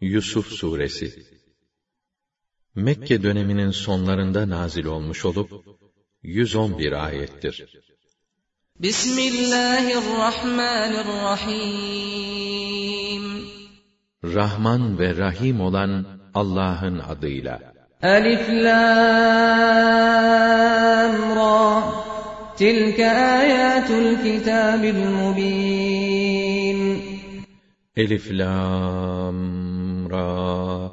Yusuf Suresi. Mekke döneminin sonlarında nazil olmuş olup 111 ayettir. Bismillahirrahmanirrahim. Rahman ve Rahim olan Allah'ın adıyla. Elif Lam Ra. Tilke ayatul kitabil mubin. Elif Lam Ra.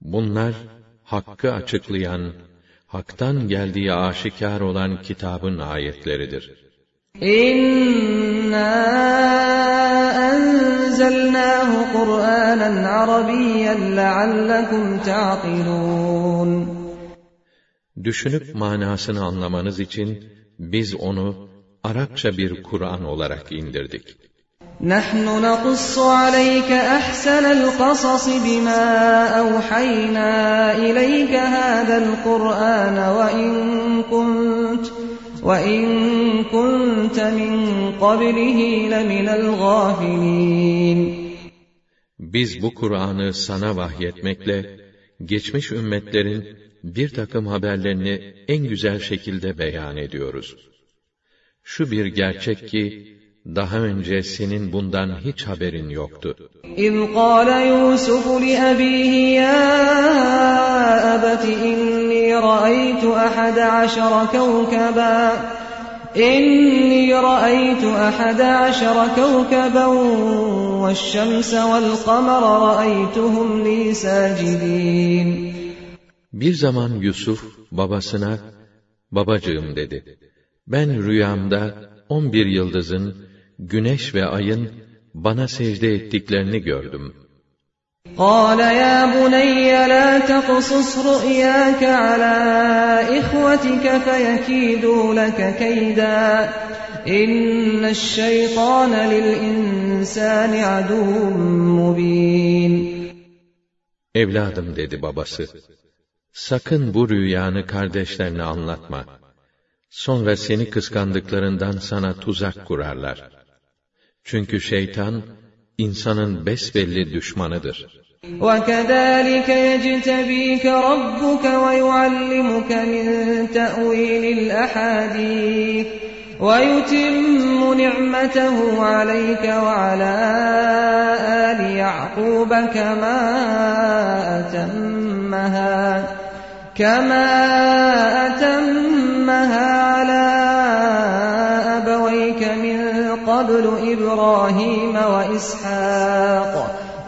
Bunlar hakkı açıklayan, haktan geldiği aşikar olan kitabın ayetleridir. İnna enzelnahu Kur'anen Arabiyyen leallekum ta'qilun. Düşünüp manasını anlamanız için biz onu Arapça bir Kur'an olarak indirdik. نحن نقص عليك احسن القصص بما اوحينا اليك هذا القران وان كنت وان كنت من قبله لمن الغافلين Biz bu Kur'an'ı sana vahyetmekle geçmiş ümmetlerin bir takım haberlerini en güzel şekilde beyan ediyoruz. Şu bir gerçek ki daha önce senin bundan hiç haberin yoktu. İz qâle Yusuf li abîhi ya abati inni ra'aytu ahada aşara kevkeba إني رأيت أحد عشر كوكبا والشمس والقمر رأيتهم لي ساجدين Bir zaman Yusuf babasına, babacığım dedi. Ben rüyamda on bir yıldızın güneş ve ayın bana secde ettiklerini gördüm. قال يا بني لا تقصص رؤياك على إخوتك فيكيدوا لك كيدا إن الشيطان للإنسان عدو مبين Evladım dedi babası. Sakın bu rüyanı kardeşlerine anlatma. Sonra seni kıskandıklarından sana tuzak kurarlar. Çünkü şeytan, insanın besbelli düşmanıdır. وَكَذَٰلِكَ يَجْتَبِيكَ رَبُّكَ وَيُعَلِّمُكَ مِنْ تَأْوِيلِ الْأَحَادِيثِ وَيُتِمُّ نِعْمَتَهُ عَلَيْكَ وَعَلَى آلِ يَعْقُوبَ كَمَا أَتَمَّهَا كَمَا أَتَمَّهَا عَلَى قَبْلُ إِبْرَاهِيمَ وَإِسْحَاقَ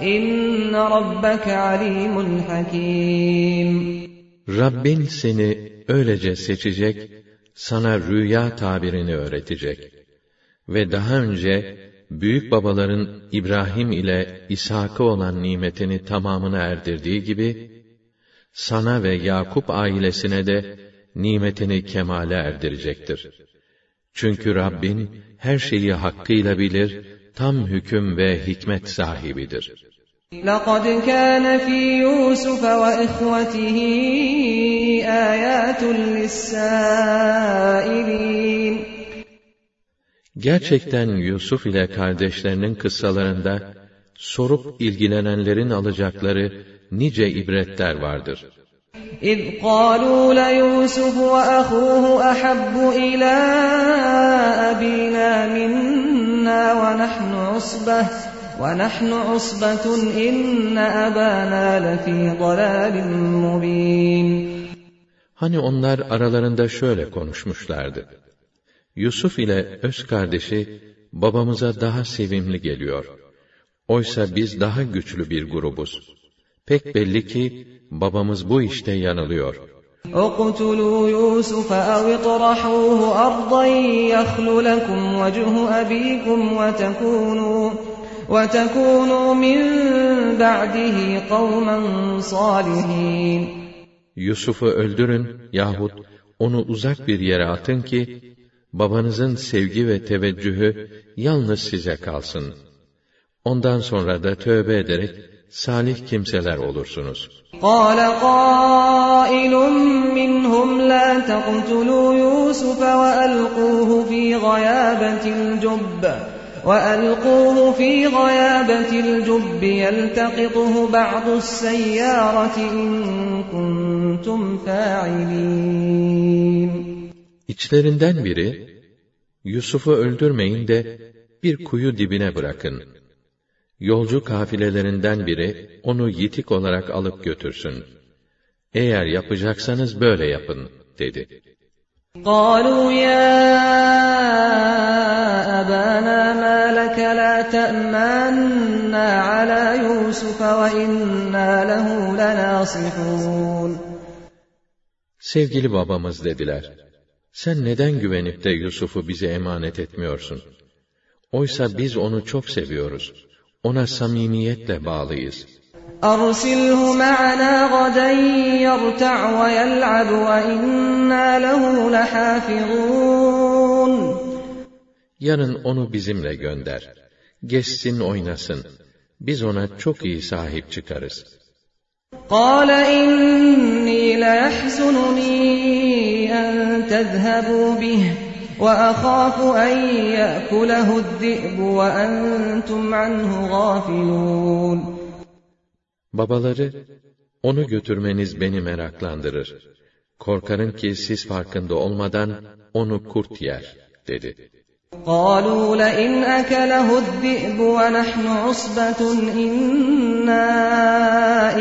إِنَّ رَبَّكَ عَلِيمٌ حَكِيمٌ Rabbin seni öylece seçecek, sana rüya tabirini öğretecek. Ve daha önce büyük babaların İbrahim ile İshak'a olan nimetini tamamına erdirdiği gibi sana ve Yakup ailesine de nimetini kemale erdirecektir. Çünkü Rabbin her şeyi hakkıyla bilir, tam hüküm ve hikmet sahibidir. لَقَدْ كَانَ فِي يُوسُفَ وَإِخْوَتِهِ آيَاتٌ لِلسَّائِلِينَ Gerçekten Yusuf ile kardeşlerinin kıssalarında sorup ilgilenenlerin alacakları nice ibretler vardır. إِذْ قَالُوا لَيُوسُفُ وَأَخُوهُ أَحَبُّ إِلَىٰ أَبِينَا مِنَّا وَنَحْنُ عُصْبَةٌ وَنَحْنُ عُصْبَةٌ إِنَّ أَبَانَا لَفِي ضَلَالٍ مُّبِينٍ Hani onlar aralarında şöyle konuşmuşlardı. Yusuf ile öz kardeşi babamıza daha sevimli geliyor. Oysa biz daha güçlü bir grubuz. Pek belli ki babamız bu işte yanılıyor. اقتلوا يوسف أو اطرحوه أرضا يخل لكم وجه أبيكم وتكونوا وتكونوا من بعده قوما صالحين Yusuf'u öldürün yahut onu uzak bir yere atın ki babanızın sevgi ve teveccühü yalnız size kalsın. Ondan sonra da tövbe ederek salih kimseler olursunuz. قال قائل منهم لا تقتلوا يوسف وألقوه في غيابة الجب وألقوه في غيابة الجب يلتقطه بعض السيارة إن كنتم فاعلين İçlerinden biri, Yusuf'u öldürmeyin de bir kuyu dibine bırakın. Yolcu kafilelerinden biri onu yitik olarak alıp götürsün. Eğer yapacaksanız böyle yapın, dedi. قالوا يا أبانا ما لك لا تأمنا على يوسف وإنا له لناصحون Sevgili babamız dediler. Sen neden güvenip de Yusuf'u bize emanet etmiyorsun? Oysa biz onu çok seviyoruz. Ona samimiyetle bağlıyız. أرسله معنا غدا يرتع ويلعب وإنا له لحافظون Yarın onu bizimle gönder. Geçsin oynasın. Biz ona çok iyi sahip çıkarız. قال إني ليحزنني أن تذهبوا به وأخاف أن يأكله الذئب وأنتم عنه غافلون Babaları, onu götürmeniz beni meraklandırır. Korkarım ki siz farkında olmadan onu kurt yer, dedi. قالوا لئن أكله الذئب ونحن عصبة إنا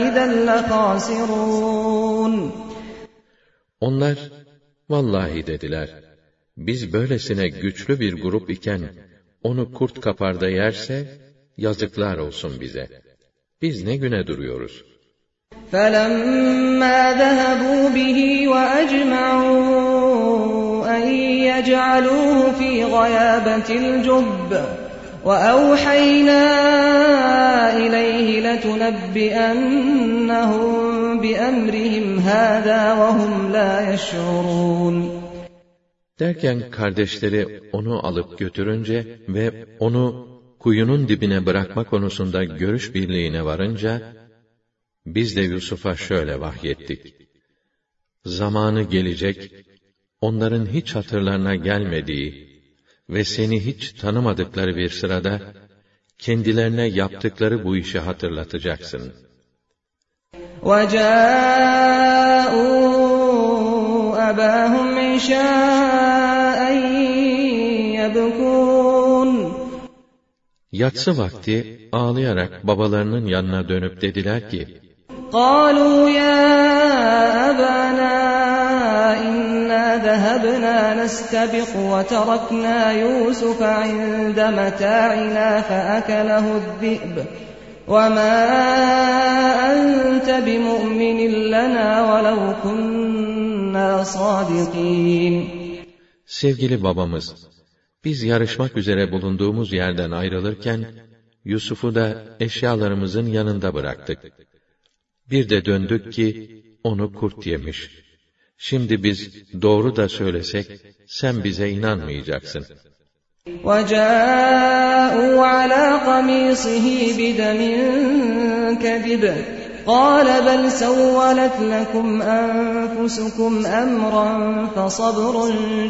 إذا لخاسرون Onlar, vallahi dediler, biz böylesine güçlü bir grup iken, onu kurt kapar da yerse, yazıklar olsun bize. Biz ne güne duruyoruz? فلما ذهبوا به وأجمعوا أن يجعلوه في غيابة الجب وأوحينا إليه لتنبئنهم بأمرهم هذا وهم لا يشعرون Derken kardeşleri onu alıp götürünce ve onu kuyunun dibine bırakma konusunda görüş birliğine varınca, biz de Yusuf'a şöyle vahyettik. Zamanı gelecek, onların hiç hatırlarına gelmediği ve seni hiç tanımadıkları bir sırada, kendilerine yaptıkları bu işi hatırlatacaksın. وجاءوا أباهم عشاء يبكون Yatsı vakti ağlayarak babalarının yanına dönüp dediler ki, قالوا يا أبانا إنا ذهبنا نستبق وتركنا يوسف عند متاعنا فأكله الذئب وما أنت بمؤمن لنا ولو كنا صادقين Sevgili babamız, biz yarışmak üzere bulunduğumuz yerden ayrılırken, Yusuf'u da eşyalarımızın yanında bıraktık. Bir de döndük ki, onu kurt yemiş. Şimdi biz doğru da söylesek, sen bize inanmayacaksın. وجاءوا على قميصه بدم كذب قال بل سولت لكم أنفسكم أمرا فصبر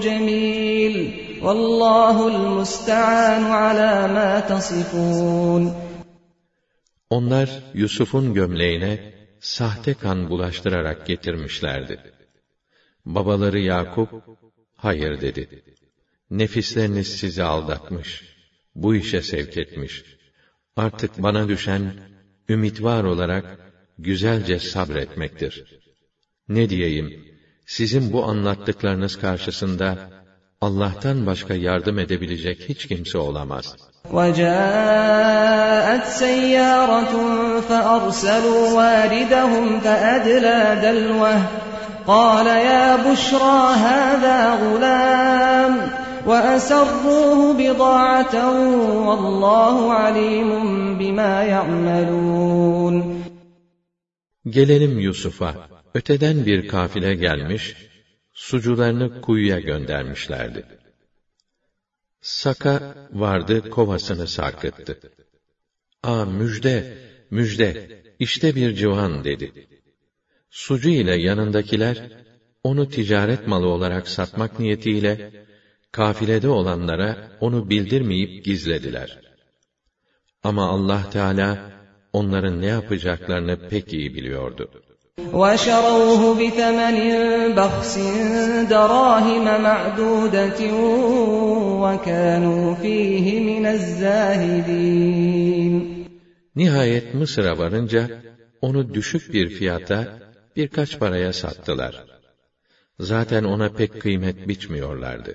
جميل والله المستعان على ما تصفون Onlar Yusuf'un gömleğine sahte kan bulaştırarak getirmişlerdi. Babaları Yakup, hayır dedi. Nefisleriniz sizi aldatmış, bu işe sevk etmiş. Artık bana düşen, ümit var olarak, güzelce sabretmektir. Ne diyeyim, sizin bu anlattıklarınız karşısında, Allah'tan başka yardım edebilecek hiç kimse olamaz. وجاءت سيارة فأرسلوا واردهم فأدلى دلوه قال يا بشرى هذا غلام وأسروه بضاعة والله عليم بما يعملون Gelelim Yusuf'a. Öteden bir kafile gelmiş, sucularını kuyuya göndermişlerdi. Saka vardı, kovasını sarkıttı. Aa müjde, müjde, işte bir civan dedi. Sucu ile yanındakiler, onu ticaret malı olarak satmak niyetiyle, kafilede olanlara onu bildirmeyip gizlediler. Ama Allah Teala onların ne yapacaklarını pek iyi biliyordu. وَشَرَوْهُ بِثَمَنٍ بَخْسٍ دَرَاهِمَ مَعْدُودَةٍ وَكَانُوا فِيهِ مِنَ الزَّاهِدِينَ Nihayet Mısır'a varınca onu düşük bir fiyata birkaç paraya sattılar. Zaten ona pek kıymet biçmiyorlardı.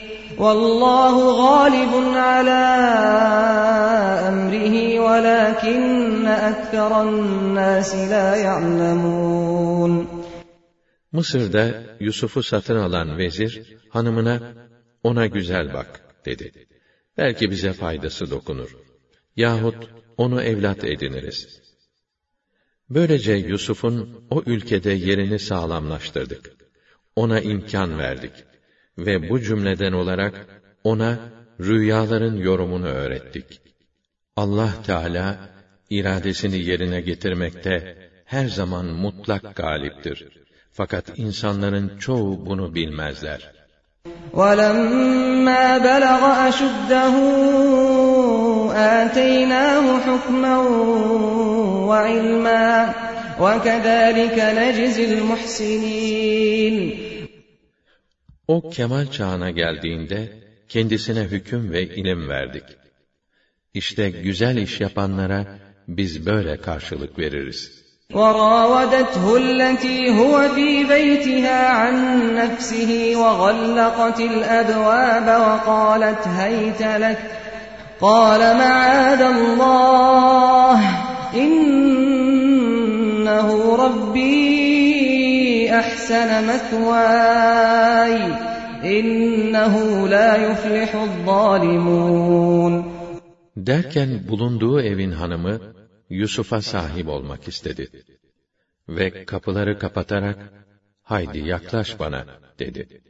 والله غالب على أمره ولكن أكثر الناس لا يعلمون Mısır'da Yusuf'u satın alan vezir, hanımına, ona güzel bak, dedi. Belki bize faydası dokunur. Yahut onu evlat ediniriz. Böylece Yusuf'un o ülkede yerini sağlamlaştırdık. Ona imkan verdik ve bu cümleden olarak ona rüyaların yorumunu öğrettik. Allah Teala iradesini yerine getirmekte her zaman mutlak galiptir. Fakat insanların çoğu bunu bilmezler. وَلَمَّا بَلَغَ أَشُدَّهُ آتَيْنَاهُ حُكْمًا وَعِلْمًا وَكَذَٰلِكَ نَجْزِي الْمُحْسِنِينَ O kemal çağına geldiğinde kendisine hüküm ve ilim verdik. İşte güzel iş yapanlara biz böyle karşılık veririz. وراودته التي هو في بيتها عن نفسه وغلقت الابواب وقالت هيت لك قال معاذ الله انه ربي احسن مثواي انه لا يفلح الظالمون Derken bulunduğu evin hanımı Yusuf'a sahip olmak istedi. Ve kapıları kapatarak, haydi yaklaş bana, dedi.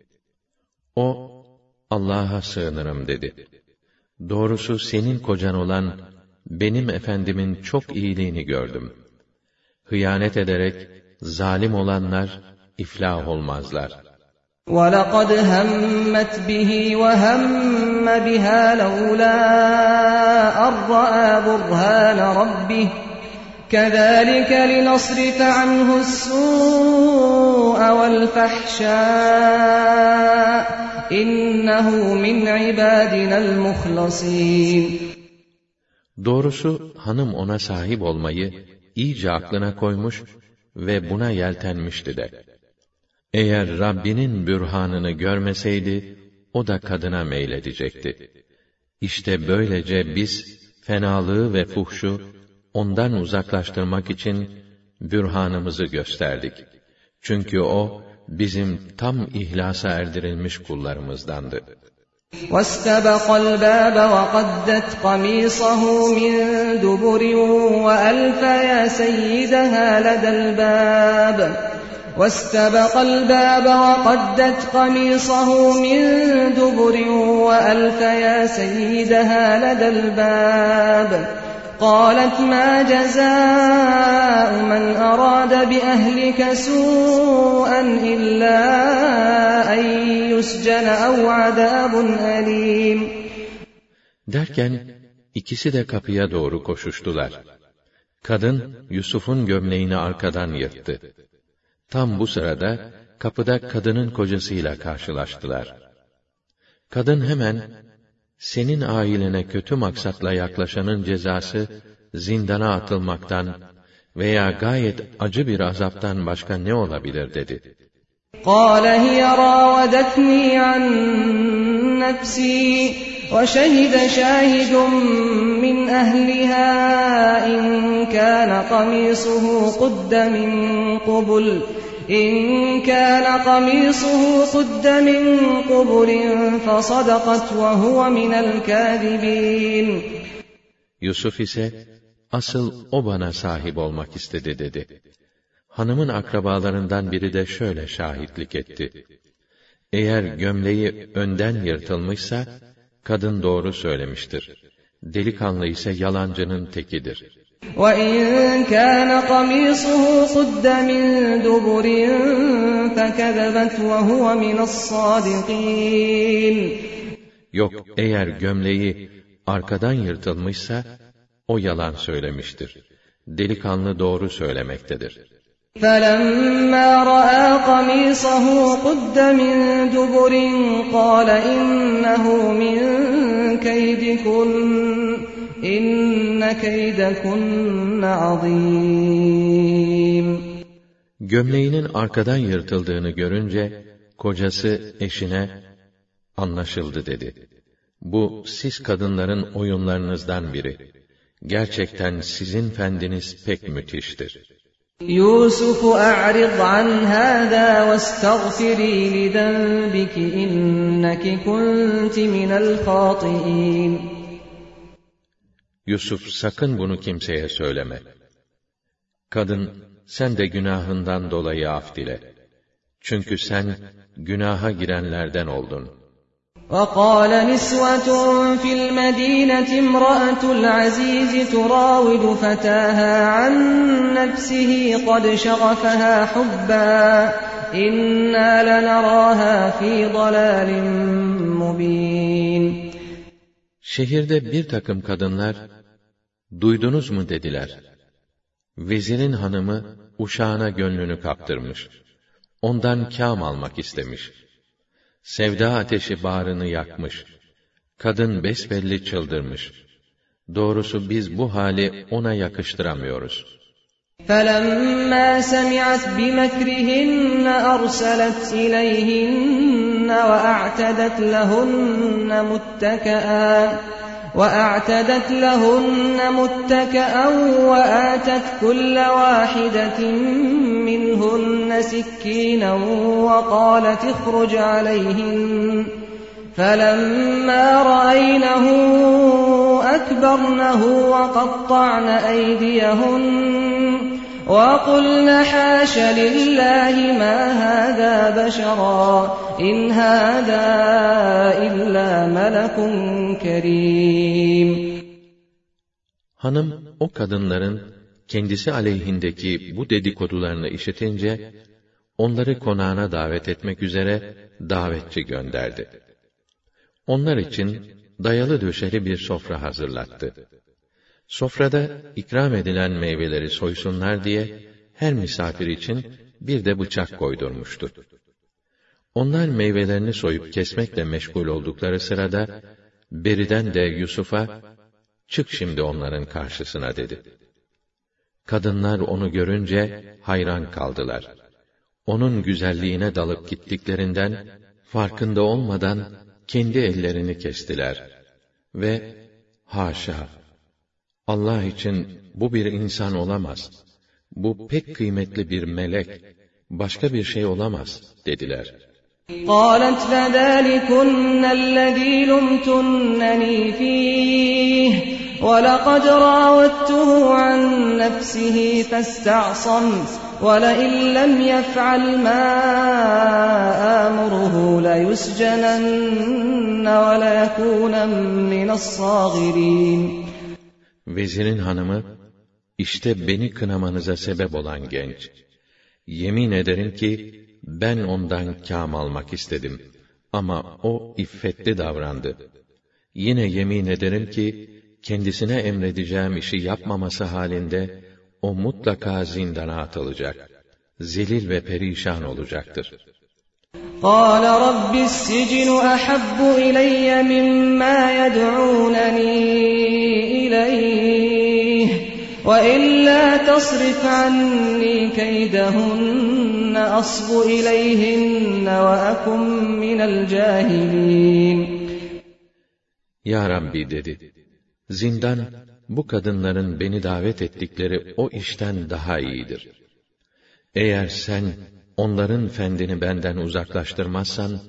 O, Allah'a sığınırım dedi. Doğrusu senin kocan olan, benim efendimin çok iyiliğini gördüm. Hıyanet ederek, zalim olanlar, iflah olmazlar. وَلَقَدْ هَمَّتْ بِهِ وَهَمَّ بِهَا لَوْلَا أَن رَّأَىٰ بُرْهَانَ رَبِّهِ كَذَٰلِكَ لِنَصْرِفَ عَنْهُ السُّوءَ وَالْفَحْشَاءَ إِنَّهُ مِنْ عِبَادِنَا الْمُخْلَصِينَ Doğrusu hanım ona sahip olmayı iyice aklına koymuş ve buna yeltenmişti de. Eğer Rabbinin bürhanını görmeseydi, o da kadına meyledecekti. İşte böylece biz, fenalığı ve fuhşu, ondan uzaklaştırmak için, bürhanımızı gösterdik. Çünkü o, bizim tam ihlasa erdirilmiş kullarımızdandı. واستبق الباب وقدت قميصه من دبر وألف يا سيدها لدى الباب واستبق الباب وقدت قميصه من دبر وألف يا سيدها لدى الباب قالت ما جزاء من أراد بأهلك سوءا إلا أن يسجن أو عذاب أليم Derken ikisi de kapıya doğru koşuştular. Kadın Yusuf'un gömleğini arkadan yırttı. Tam bu sırada kapıda kadının kocasıyla karşılaştılar. Kadın hemen senin ailene kötü maksatla yaklaşanın cezası zindana atılmaktan veya gayet acı bir azaptan başka ne olabilir dedi. قال هي راودتني عن نفسي وشهد شاهد من أهلها إن كان قميصه قد من قبل إن كان قميصه قد من قبل فصدقت وهو من الكاذبين Yusuf ise asıl o bana sahip olmak istedi dedi. Hanımın akrabalarından biri de şöyle şahitlik etti. Eğer gömleği önden yırtılmışsa, kadın doğru söylemiştir. Delikanlı ise yalancının tekidir. وَاِنْ كَانَ قَمِيصُهُ قُدَّ مِنْ دُبُرٍ فَكَذَبَتْ وَهُوَ مِنَ الصَّادِقِينَ Yok, eğer gömleği arkadan yırtılmışsa, o yalan söylemiştir. Delikanlı doğru söylemektedir. فَلَمَّا رَأَى قَمِيصَهُ قُدَّ مِنْ دُبُرٍ قَالَ إِنَّهُ مِنْ كَيْدِكُنَّ إِنَّ كَيْدَكُنَّ عَظِيمٌ Gömleğinin arkadan yırtıldığını görünce, kocası eşine, anlaşıldı dedi. Bu, siz kadınların oyunlarınızdan biri. Gerçekten sizin fendiniz pek müthiştir. يوسف أعرض عن هذا واستغفري لذنبك إنك كنت من الخاطئين Yusuf sakın bunu kimseye söyleme. Kadın sen de günahından dolayı af dile. Çünkü sen günaha girenlerden oldun.'' وقال نسوة في المدينة امرأة العزيز تراود فتاها عن نفسه قد شغفها حبا إنا لنراها في ضلال مبين Şehirde bir takım kadınlar, duydunuz mu dediler. Vezirin hanımı, uşağına gönlünü kaptırmış. Ondan kâm almak istemiş. Sevda ateşi bağrını yakmış. Kadın besbelli çıldırmış. Doğrusu biz bu hali ona yakıştıramıyoruz. فَلَمَّا سَمِعَتْ بِمَكْرِهِنَّ أَرْسَلَتْ إِلَيْهِنَّ وَأَعْتَدَتْ لَهُنَّ مُتَّكَأً وَأَعْتَدَتْ لَهُنَّ مُتَّكَأً وَآتَتْ كُلَّ وَاحِدَةٍ مِّنْهُنَّ سِكِّينًا وَقَالَتِ اخْرُجْ عَلَيْهِنَّ. فَلَمَّا رَأَيْنَهُ أَكْبَرْنَهُ وَقَطَّعْنَ أَيْدِيَهُنَّ وَقُلْنَ حَاشَ لِلَّهِ مَا هَذَا بَشَرًا إِنْ هَذَا إِلَّا مَلَكٌ كَرِيمٌ Hanım o kadınların kendisi aleyhindeki bu dedikodularını işitince onları konağına davet etmek üzere davetçi gönderdi. Onlar için dayalı döşeli bir sofra hazırlattı. Sofrada ikram edilen meyveleri soysunlar diye her misafir için bir de bıçak koydurmuştu. Onlar meyvelerini soyup kesmekle meşgul oldukları sırada beriden de Yusuf'a çık şimdi onların karşısına dedi. Kadınlar onu görünce hayran kaldılar. Onun güzelliğine dalıp gittiklerinden farkında olmadan kendi ellerini kestiler ve haşa Allah için bu bir insan olamaz. Bu pek kıymetli bir melek, başka bir şey olamaz dediler. قالت فذلكن الذي لمتنني فيه ولقد راودته عن نفسه فاستعصم ولئن لم يفعل ما آمره ليسجنن وليكون من الصاغرين Vezirin hanımı, işte beni kınamanıza sebep olan genç. Yemin ederim ki, ben ondan kâm almak istedim. Ama o iffetli davrandı. Yine yemin ederim ki, kendisine emredeceğim işi yapmaması halinde, o mutlaka zindana atılacak. Zelil ve perişan olacaktır. قال رب السجن أحب إلي مما يدعونني إليه وإلا تصرف عني كيدهن أصب إليهن وأكن من الجاهلين Ya Rabbi dedi, zindan bu kadınların beni davet ettikleri o işten daha iyidir. Eğer sen onların fendini benden uzaklaştırmazsan,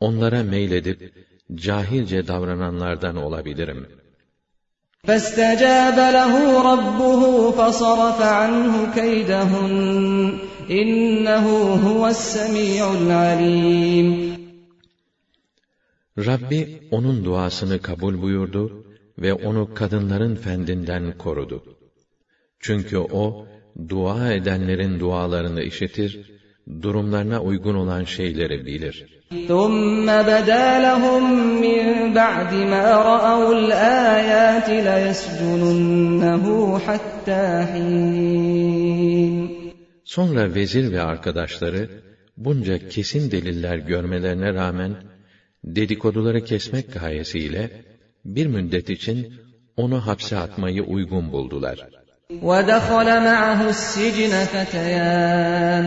onlara meyledip cahilce davrananlardan olabilirim. فاستجاب له ربه فصرف عنه كيدهن إنه هو السميع العليم Rabbi onun duasını kabul buyurdu ve onu kadınların fendinden korudu. Çünkü o, dua edenlerin dualarını işitir, durumlarına uygun olan şeyleri bilir. ثُمَّ بَدَا لَهُم مِّن بَعْدِ مَا رَأَوُا الْآيَاتِ لَيَسْجُنُنَّهُ حَتَّىٰ حِينٍ Sonra vezir ve arkadaşları, bunca kesin deliller görmelerine rağmen, dedikoduları kesmek gayesiyle, bir müddet için onu hapse atmayı uygun buldular. وَدَخَلَ مَعَهُ السِّجْنَ فَتَيَانِ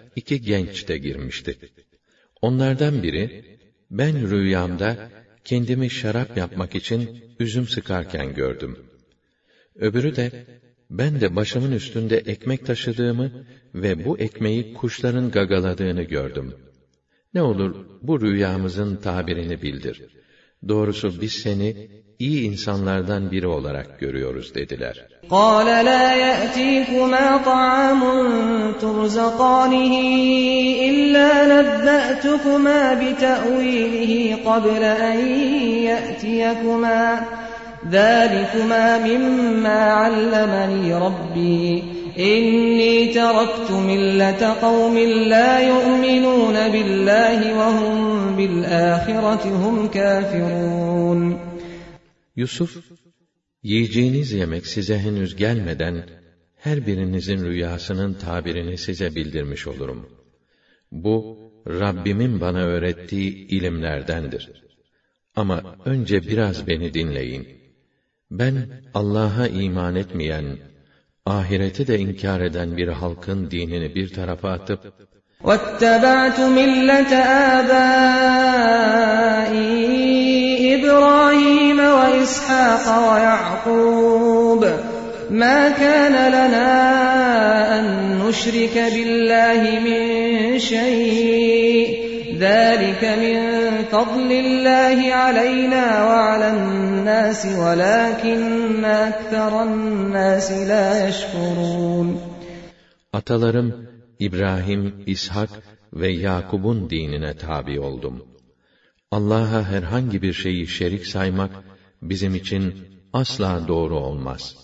iki genç de girmişti. Onlardan biri, ben rüyamda kendimi şarap yapmak için üzüm sıkarken gördüm. Öbürü de, ben de başımın üstünde ekmek taşıdığımı ve bu ekmeği kuşların gagaladığını gördüm. Ne olur bu rüyamızın tabirini bildir. Doğrusu biz seni iyi insanlardan biri olarak görüyoruz dediler. قال لا يأتيكما طعام ترزقانه إلا نبأتكما بتأويله قبل أن يأتيكما ذلكما مما علمني ربي İnni teraktu millete kavmin la yu'minun billahi ve hum bil ahireti kafirun. Yusuf, yiyeceğiniz yemek size henüz gelmeden her birinizin rüyasının tabirini size bildirmiş olurum. Bu Rabbimin bana öğrettiği ilimlerdendir. Ama önce biraz beni dinleyin. Ben Allah'a iman etmeyen ahireti de inkar eden bir halkın dinini bir tarafa atıp, وَاتَّبَعْتُ مِلَّةَ آبَائِي إِبْرَاهِيمَ وَإِسْحَاقَ وَيَعْقُوبَ مَا كَانَ لَنَا أَن نُّشْرِكَ بِاللَّهِ مِن شَيْءٍ ذَلِكَ مِن فَضْلِ اللَّهِ عَلَيْنَا وَعَلَى النَّاسِ وَلَٰكِنَّ أَكْثَرَ النَّاسِ لَا يَشْكُرُونَ Atalarım İbrahim, İshak ve Yakub'un dinine tabi oldum. Allah'a herhangi bir şeyi şerik saymak bizim için asla doğru olmaz.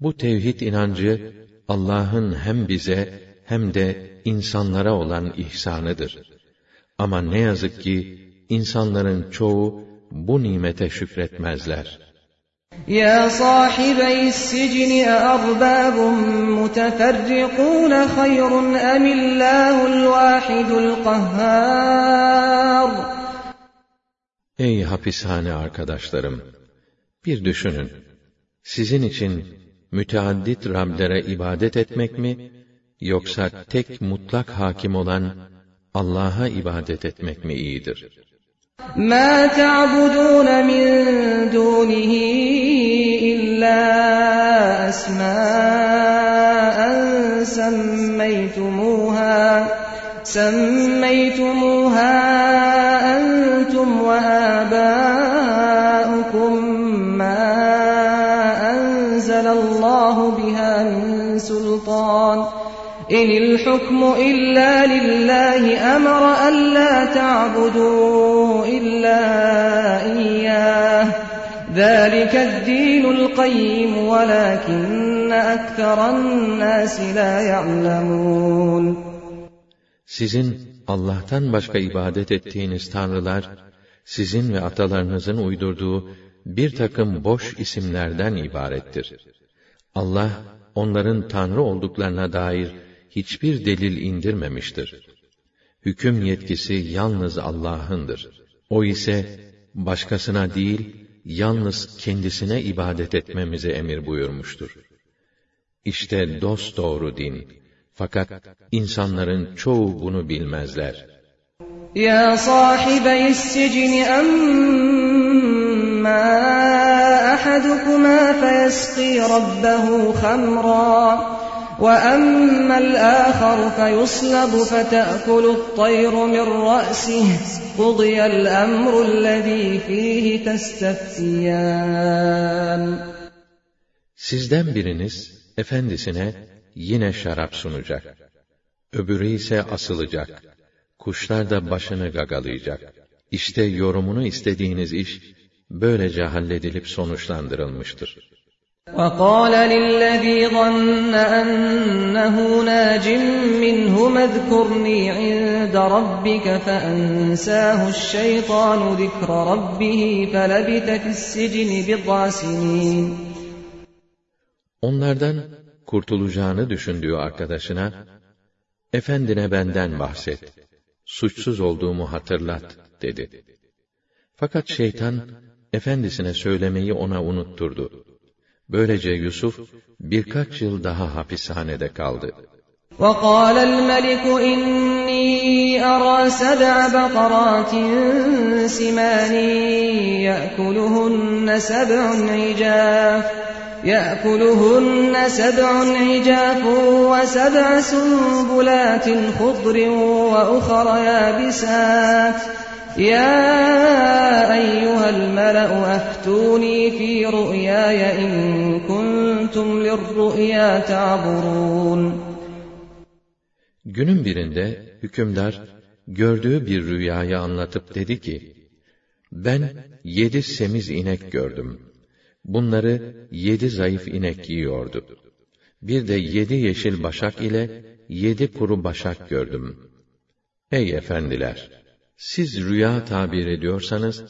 Bu tevhid inancı Allah'ın hem bize hem de insanlara olan ihsanıdır. Ama ne yazık ki insanların çoğu bu nimete şükretmezler. Ya sahibey sicni erbabun muteferrikun hayrun emillahul vahidul kahhar. Ey hapishane arkadaşlarım! Bir düşünün. Sizin için müteaddit Rablere ibadet etmek mi, yoksa tek mutlak hakim olan Allah'a ibadet etmek mi iyidir? ما تعبدون من دونه إلا أسماء سميتموها سميتموها أنتم وآباؤكم ما أنزل الله بها من سلطان إن الحكم إلا لله أمر ألا تعبدوا إلا إياه ذلك الدين القيم ولكن أكثر الناس لا يعلمون Sizin Allah'tan başka ibadet ettiğiniz tanrılar, sizin ve atalarınızın uydurduğu bir takım boş isimlerden ibarettir. Allah, onların tanrı olduklarına dair hiçbir delil indirmemiştir. Hüküm yetkisi yalnız Allah'ındır. O ise başkasına değil, yalnız kendisine ibadet etmemizi emir buyurmuştur. İşte dost doğru din. Fakat insanların çoğu bunu bilmezler. Ya sahibeyi sicni amma ahadukuma feyesqi rabbehu khamra وأما الآخر فيصلب فتأكل الطير من رأسه قضي الأمر الذي فيه تستفتيان Sizden biriniz efendisine yine şarap sunacak. Öbürü ise asılacak. Kuşlar da başını gagalayacak. İşte yorumunu istediğiniz iş böylece halledilip sonuçlandırılmıştır. وقال للذي ظن أنه ناج منهما اذكرني عند ربك فأنساه الشيطان ذكر ربه فلبث في السجن بضع سنين Onlardan kurtulacağını düşündüğü arkadaşına, Efendine benden bahset, suçsuz olduğumu hatırlat, dedi. Fakat şeytan, efendisine söylemeyi ona unutturdu. Böylece Yusuf birkaç yıl daha hapishanede kaldı. وقال الملك إني أرى سبع بقرات سمان يأكلهن سبع عجاف يأكلهن سبع عجاف وسبع سنبلات خضر وأخر يابسات يا أيها الملأ أفتوني في رؤياي إن كنتم للرؤيا تعبرون Günün birinde hükümdar gördüğü bir rüyayı anlatıp dedi ki, ben yedi semiz inek gördüm. Bunları yedi zayıf inek yiyordu. Bir de yedi yeşil başak ile yedi kuru başak gördüm. Ey efendiler! Siz rüya tabir ediyorsanız,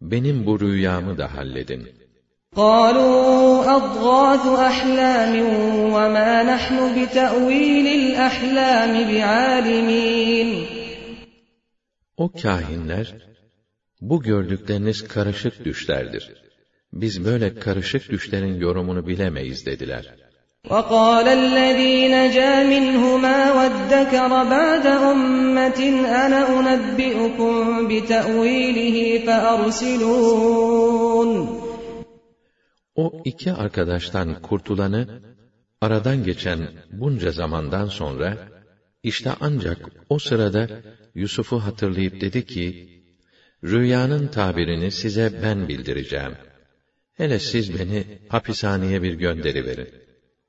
benim bu rüyamı da halledin. قالوا أضغاث أحلام وما نحن بتأويل الأحلام بعالمين O kahinler, bu gördükleriniz karışık düşlerdir. Biz böyle karışık düşlerin yorumunu bilemeyiz dediler. وقال الذي نجا منهما وادكر بعد أمة أنا أنبئكم بتأويله فأرسلون O iki arkadaştan kurtulanı, aradan geçen bunca zamandan sonra, işte ancak o sırada Yusuf'u hatırlayıp dedi ki, Rüyanın tabirini size ben bildireceğim. Hele siz beni hapishaneye bir gönderi verin.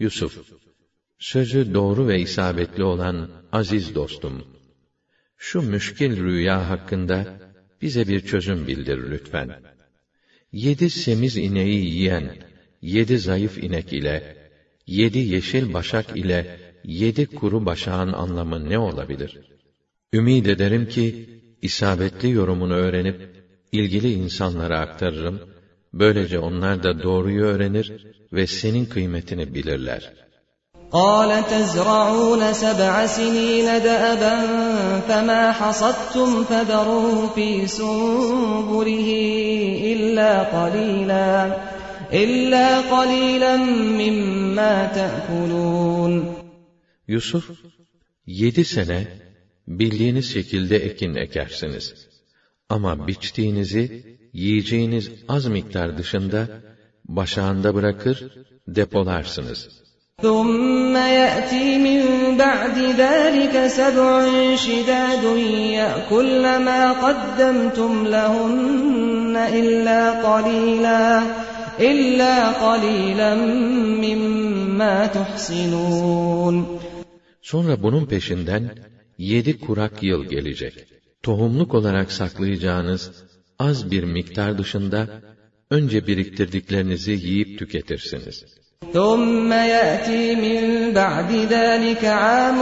Yusuf, sözü doğru ve isabetli olan aziz dostum, şu müşkil rüya hakkında bize bir çözüm bildir lütfen. Yedi semiz ineği yiyen, yedi zayıf inek ile, yedi yeşil başak ile, yedi kuru başağın anlamı ne olabilir? Ümid ederim ki, isabetli yorumunu öğrenip, ilgili insanlara aktarırım, böylece onlar da doğruyu öğrenir ve senin kıymetini bilirler. قال تزرعون سبع سنين دأبا فما حصدتم فذروه في سنبله إلا قليلا إلا قليلا مما تأكلون Yusuf, yedi sene bildiğiniz şekilde ekin ekersiniz. Ama biçtiğinizi, yiyeceğiniz az miktar dışında başağında bırakır, depolarsınız. ثُمَّ يَأْتِي مِنْ بَعْدِ ذَٰلِكَ سَبْعٌ شِدَادٌ يَأْكُلْنَ مَا قَدَّمْتُمْ لَهُنَّ إِلَّا قَلِيلًا إِلَّا قَلِيلًا مِّمَّا تُحْصِنُونَ Sonra bunun peşinden yedi kurak yıl gelecek. Tohumluk olarak saklayacağınız az bir miktar dışında önce biriktirdiklerinizi yiyip tüketirsiniz. ثُمَّ يَأْتِي مِنْ بَعْدِ ذَٰلِكَ عَامٌ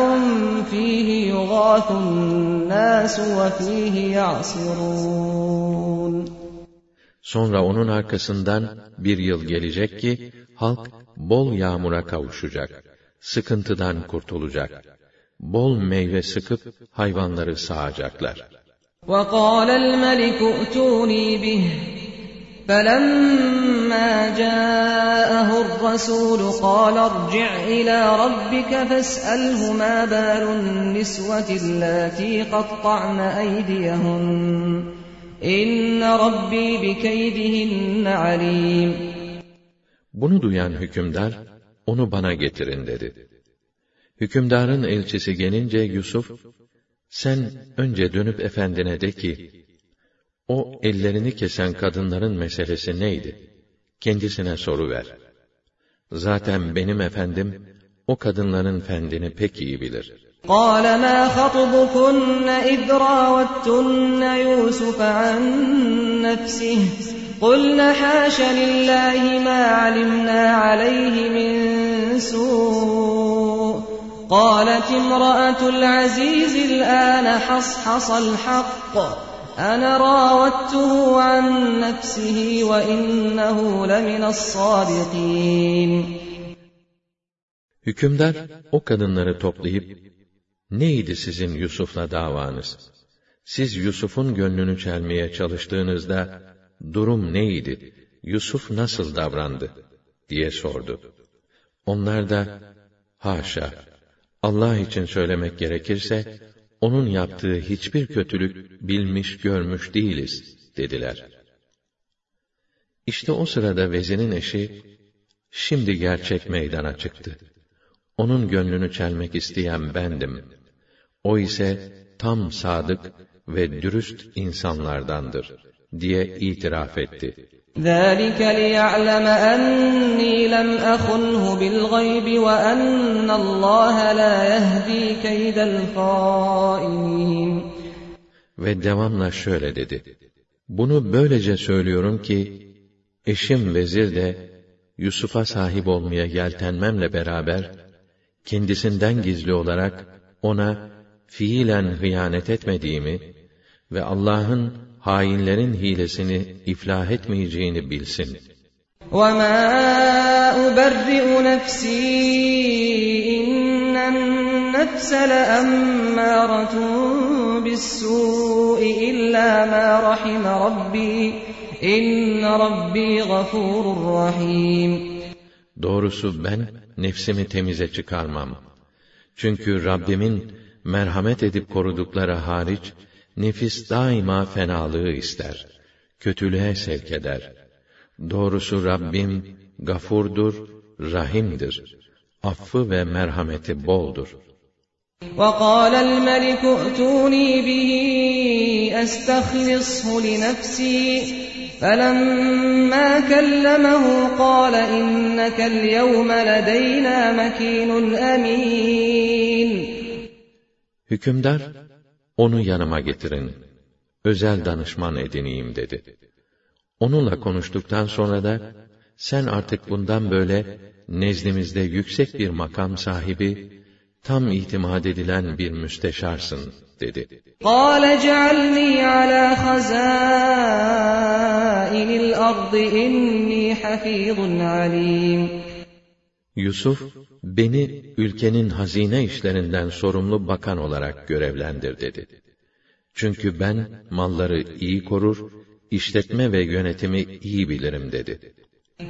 فِيهِ يُغَاثُ النَّاسُ وَفِيهِ يَعْصِرُونَ Sonra onun arkasından bir yıl gelecek ki, halk bol yağmura kavuşacak, sıkıntıdan kurtulacak, bol meyve sıkıp hayvanları sağacaklar. وَقَالَ الْمَلِكُ ائْتُونِي بِهِ فَلَمَّا جَاءَهُ الرَّسُولُ قَالَ ارْجِعْ إِلَى رَبِّكَ فَاسْأَلْهُ مَا بَالُ النِّسْوَةِ اللَّاتِي قَطَّعْنَ أَيْدِيَهُنَّ إِنَّ رَبِّي بِكَيْدِهِنَّ عَلِيمٌ Bunu duyan hükümdar, onu bana getirin dedi. Hükümdarın elçisi gelince Yusuf, sen önce dönüp efendine de ki, o ellerini kesen kadınların meselesi neydi? Kendisine soru ver. Zaten benim efendim, o kadınların fendini pek iyi bilir. قال ما خطبكن إذ راوتن يوسف عن نفسه قلن حاش لله ما علمنا عليه من سوء قالت امرأة العزيز الآن حصحص الحق أنا راودته عن نفسه وإنه لمن الصادقين Hükümdar o kadınları toplayıp, neydi sizin Yusuf'la davanız? Siz Yusuf'un gönlünü çelmeye çalıştığınızda, durum neydi? Yusuf nasıl davrandı? diye sordu. Onlar da, haşa, Allah için söylemek gerekirse, onun yaptığı hiçbir kötülük bilmiş görmüş değiliz, dediler. İşte o sırada vezinin eşi, şimdi gerçek meydana çıktı. Onun gönlünü çelmek isteyen bendim. O ise tam sadık ve dürüst insanlardandır, diye itiraf etti. ذَٰلِكَ لِيَعْلَمَ أَنِّي لَمْ أَخُنْهُ بِالْغَيْبِ وَأَنَّ اللّٰهَ لَا يَهْدِي كَيْدَ الْخَائِنِينَ Ve devamla şöyle dedi. Bunu böylece söylüyorum ki, eşim vezir de, Yusuf'a sahip olmaya yeltenmemle beraber, kendisinden gizli olarak, ona fiilen hıyanet etmediğimi ve Allah'ın hainlerin hilesini iflah etmeyeceğini bilsin. وَمَا أُبَرِّئُ نَفْسِي إِنَّ النَّفْسَ لَأَمَّارَةٌ بِالسُّوءِ إِلَّا مَا رَحِمَ رَبِّي إِنَّ رَبِّي غَفُورٌ رَحِيمٌ Doğrusu ben nefsimi temize çıkarmam. Çünkü Rabbimin merhamet edip korudukları hariç nefis daima fenalığı ister. Kötülüğe sevk eder. Doğrusu Rabbim gafurdur, rahimdir. Affı ve merhameti boldur. وقال الملك ائتوني به استخلصه لنفسي فلما كلمه قال انك اليوم لدينا مكين امين Hükümdar, onu yanıma getirin, özel danışman edineyim dedi. Onunla konuştuktan sonra da, sen artık bundan böyle nezdimizde yüksek bir makam sahibi, tam itimat edilen bir müsteşarsın, dedi. قال اجعلني على خزائن الأرض إني حفيظ عليم Yusuf, beni ülkenin hazine işlerinden sorumlu bakan olarak görevlendir dedi. Çünkü ben malları iyi korur, işletme ve yönetimi iyi bilirim dedi.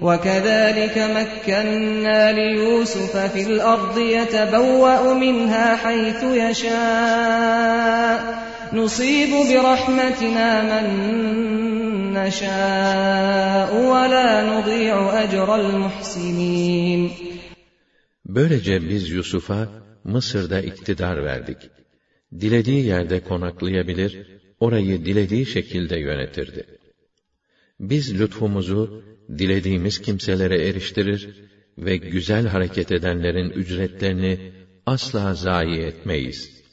وكذلك مكنا ليوسف في الأرض يتبوأ منها حيث يشاء نصيب برحمتنا من نشاء ولا نضيع أجر المحسنين Böylece biz Yusuf'a Mısır'da iktidar verdik. Dilediği yerde konaklayabilir, orayı dilediği şekilde yönetirdi. Biz lütfumuzu dilediğimiz kimselere eriştirir ve güzel hareket edenlerin ücretlerini asla zayi etmeyiz.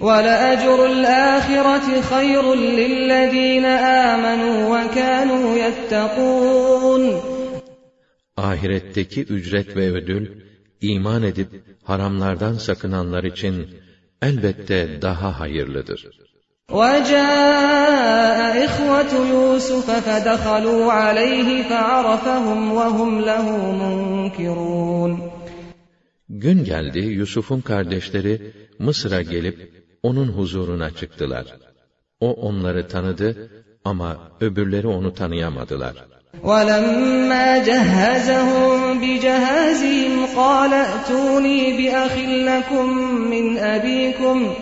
وَلَأَجْرُ الْآخِرَةِ خَيْرٌ لِلَّذ۪ينَ آمَنُوا وَكَانُوا يَتَّقُونَ يتقون Ahiretteki ücret ve ödül, iman edip haramlardan sakınanlar için elbette daha hayırlıdır. وجاء إخوة يوسف فدخلوا عليه فعرفهم وهم له منكرون Gün geldi, Yusuf'un kardeşleri Mısır'a gelip onun huzuruna çıktılar. O onları tanıdı ama öbürleri onu tanıyamadılar. ولما جهزهم بجهازهم قال ائتوني بأخ لكم من أبيكم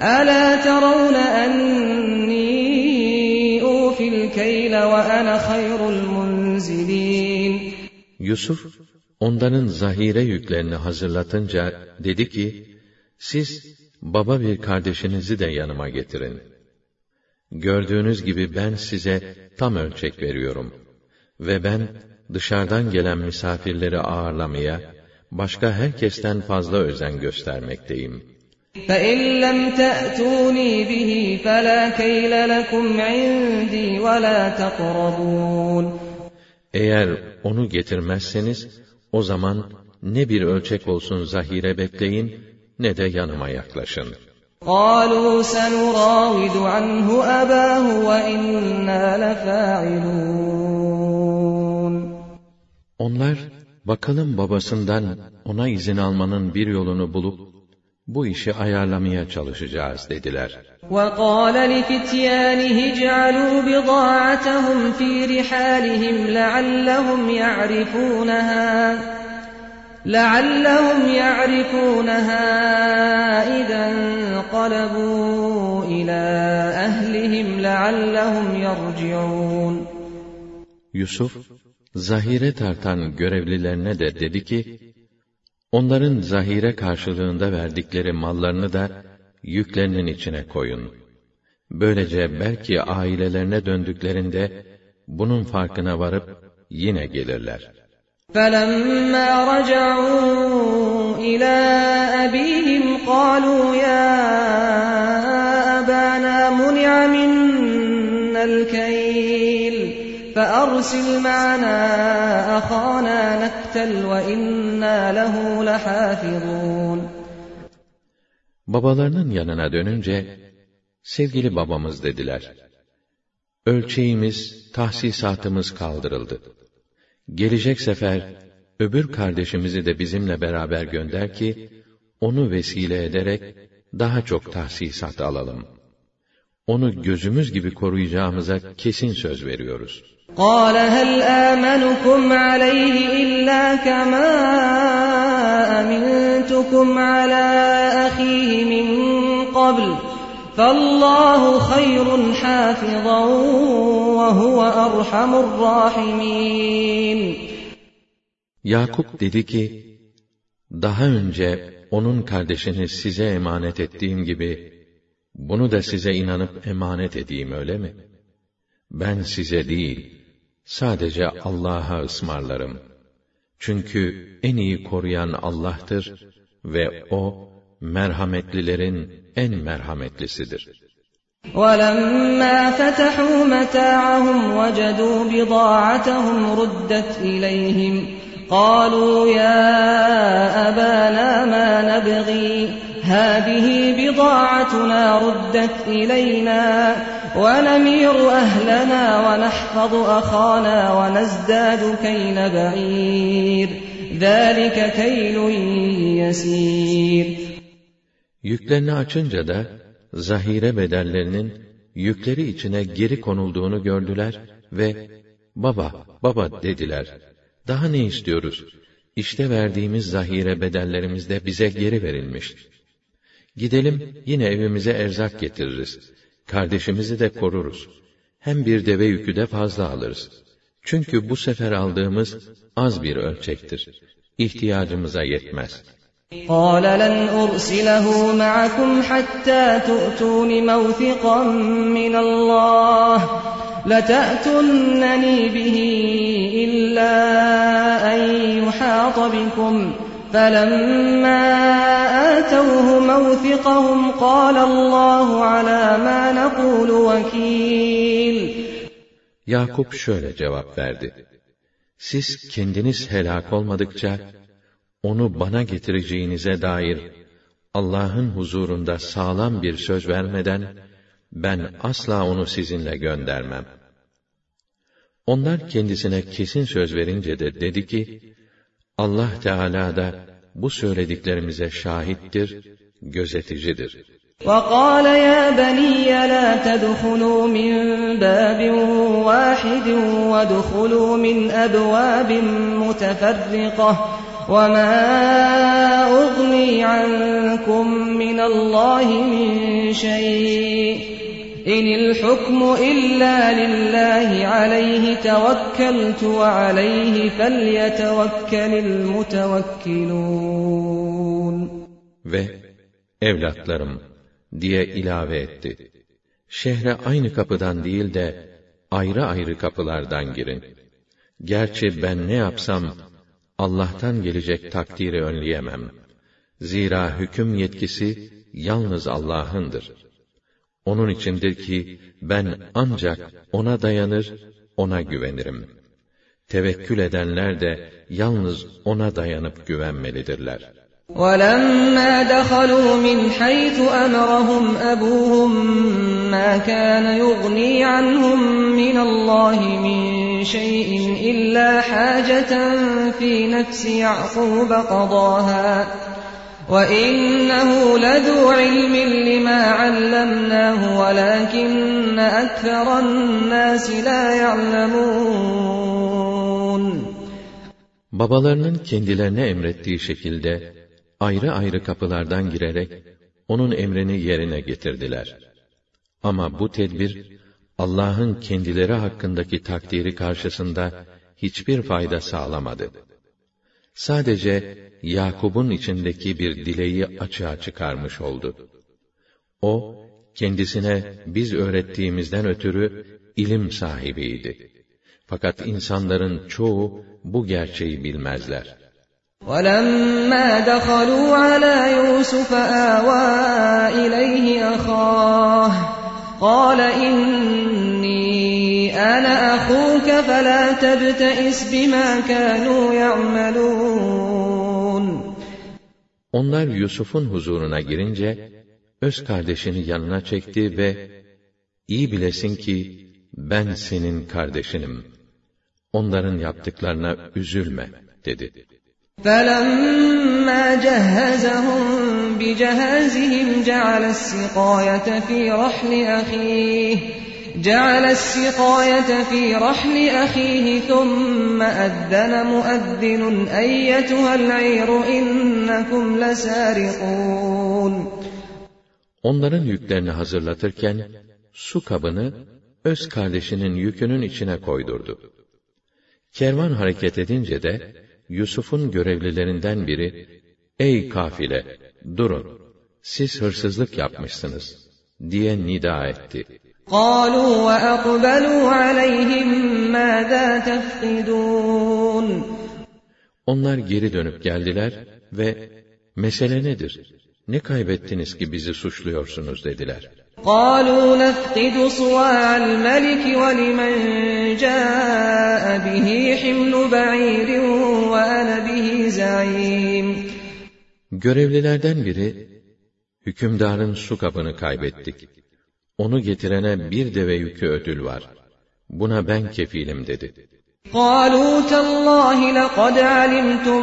ألا ترون أني أوفي الكيل وأنا خير المنزلين Yusuf, onların zahire yüklerini hazırlatınca dedi ki, siz baba bir kardeşinizi de yanıma getirin. Gördüğünüz gibi ben size tam ölçek veriyorum. Ve ben dışarıdan gelen misafirleri ağırlamaya, başka herkesten fazla özen göstermekteyim. فإن لم تأتوني به فلا كيل لكم عندي ولا تقربون Eğer onu getirmezseniz, o zaman ne bir ölçek olsun zahire bekleyin, ne de yanıma yaklaşın. قالوا سنراود عنه أباه وإنا لفاعلون Onlar, bakalım babasından ona izin almanın bir yolunu bulup, bu işi ayarlamaya çalışacağız dediler. وقال لفتيانه اجعلوا بضاعتهم في رحالهم لعلهم يعرفونها لعلهم يعرفونها إذا انقلبوا إلى أهلهم لعلهم يرجعون Yusuf, zahire tartan görevlilerine de dedi ki, onların zahire karşılığında verdikleri mallarını da yüklerinin içine koyun. Böylece belki ailelerine döndüklerinde bunun farkına varıp yine gelirler. فلما رجعوا إلى أبيهم قالوا يا فأرسل معنا أخانا نكتل وإنا له لحافظون Babalarının yanına dönünce, sevgili babamız dediler. Ölçeğimiz, tahsisatımız kaldırıldı. Gelecek sefer, öbür kardeşimizi de bizimle beraber gönder ki, onu vesile ederek, daha çok tahsisat alalım. Onu gözümüz gibi koruyacağımıza kesin söz veriyoruz. قال هل آمنكم عليه إلا كما أمنتكم على أخيه من قبل فالله خير حافظا وهو أرحم الراحمين Yakup dedi ki, daha önce onun kardeşini size emanet ettiğim gibi, bunu da size inanıp emanet edeyim öyle mi? Ben size değil, sadece Allah'a ısmarlarım. Çünkü en iyi koruyan Allah'tır ve O, merhametlilerin en merhametlisidir. ولما فتحوا متاعهم وجدوا بضاعتهم ردت إليهم قالوا يا أبانا ما نبغي هذه بضاعتنا ردت إلينا ونمير أهلنا ونحفظ أخانا ونزداد كيل بعير ذلك كيل يسير Yüklerini açınca da, zahire bedellerinin yükleri içine geri konulduğunu gördüler ve baba, baba dediler. Daha ne istiyoruz? İşte verdiğimiz zahire bedellerimiz de bize geri verilmiş. Gidelim yine evimize erzak getiririz. Kardeşimizi de koruruz. Hem bir deve yükü de fazla alırız. Çünkü bu sefer aldığımız az bir ölçektir. İhtiyacımıza yetmez.'' قال لن أرسله معكم حتى تؤتون موثقا من الله لتأتنني به إلا أن يحاط بكم فلما آتوه موثقهم قال الله على ما نقول وكيل Yakup şöyle cevap verdi. Siz kendiniz helak olmadıkça, onu bana getireceğinize dair Allah'ın huzurunda sağlam bir söz vermeden, ben asla onu sizinle göndermem. Onlar kendisine kesin söz verince de dedi ki, Allah Teala da bu söylediklerimize şahittir, gözeticidir. وَقَالَ يَا بَنِيَّ لَا تَدْخُلُوا مِنْ بَابٍ وَاحِدٍ وَادْخُلُوا مِنْ أَبْوَابٍ مُتَفَرِّقَةٍ وَمَا أُغْنِي عَنْكُمْ مِنَ اللَّهِ مِنْ شَيْءٍ إِنِ الْحُكْمُ إِلَّا لِلَّهِ عَلَيْهِ تَوَكَّلْتُ وَعَلَيْهِ فَلْيَتَوَكَّلِ الْمُتَوَكِّلُونَ Ve evlatlarım diye ilave etti. Şehre aynı kapıdan değil de ayrı ayrı kapılardan girin. Gerçi ben ne yapsam Allah'tan gelecek takdiri önleyemem. Zira hüküm yetkisi yalnız Allah'ındır. Onun içindir ki ben ancak ona dayanır, ona güvenirim. Tevekkül edenler de yalnız ona dayanıp güvenmelidirler.'' وَلَمَّا دَخَلُوا مِنْ حَيْثُ أَمَرَهُمْ أَبُوهُم مَّا كَانَ يُغْنِي عَنْهُم مِّنَ اللَّهِ مِن شَيْءٍ إِلَّا حَاجَةً فِي نَفْسِ يَعْقُوبَ قَضَاهَا وَإِنَّهُ لَذُو عِلْمٍ لِّمَا عَلَّمْنَاهُ وَلَٰكِنَّ أَكْثَرَ النَّاسِ لَا يَعْلَمُونَ Babalarının kendilerine emrettiği şekilde ayrı ayrı kapılardan girerek onun emrini yerine getirdiler. Ama bu tedbir Allah'ın kendileri hakkındaki takdiri karşısında hiçbir fayda sağlamadı. Sadece Yakub'un içindeki bir dileği açığa çıkarmış oldu. O, kendisine biz öğrettiğimizden ötürü ilim sahibiydi. Fakat insanların çoğu bu gerçeği bilmezler. وَلَمَّا دَخَلُوا عَلَى يُوسُفَ آوَى إِلَيْهِ أَخَاهُ قَالَ إِنِّي ana ahuka fela tebteis bima kanu ya'malun. Onlar Yusuf'un huzuruna girince öz kardeşini yanına çekti ve iyi bilesin ki ben senin kardeşinim. Onların yaptıklarına üzülme dedi. فَلَمَّا جَهَّزَهُمْ بِجَهَازِهِمْ جَعَلَ السِّقَايَةَ فِي رَحْلِ أَخِيهِ جعل السقاية في رحل أخيه ثم أذن مؤذن أيتها العير إنكم لسارقون Onların yüklerini hazırlatırken, su kabını öz kardeşinin yükünün içine koydurdu. Kervan hareket edince de, Yusuf'un görevlilerinden biri, Ey kafile, durun, siz hırsızlık yapmışsınız, diye nida etti. قالوا وأقبلوا عليهم ماذا تفقدون Onlar geri dönüp geldiler ve mesele nedir? Ne kaybettiniz ki bizi suçluyorsunuz dediler. قالوا نفقد صواع الملك ولمن جاء به حمل بعير وأنا به زعيم Görevlilerden biri, hükümdarın su kabını kaybettik. Onu getirene bir deve yükü ödül var. Buna ben kefilim dedi. قالوا تالله لقد علمتم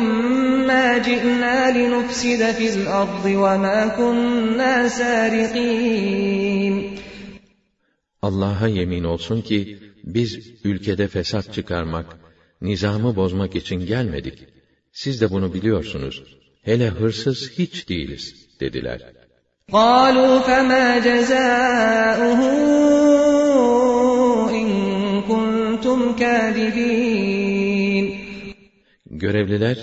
ما جئنا لنفسد في الأرض وما كنا سارقين Allah'a yemin olsun ki biz ülkede fesat çıkarmak, nizamı bozmak için gelmedik. Siz de bunu biliyorsunuz. Hele hırsız hiç değiliz dediler. قالوا فما جزاؤه إن كنتم كاذبين Görevliler,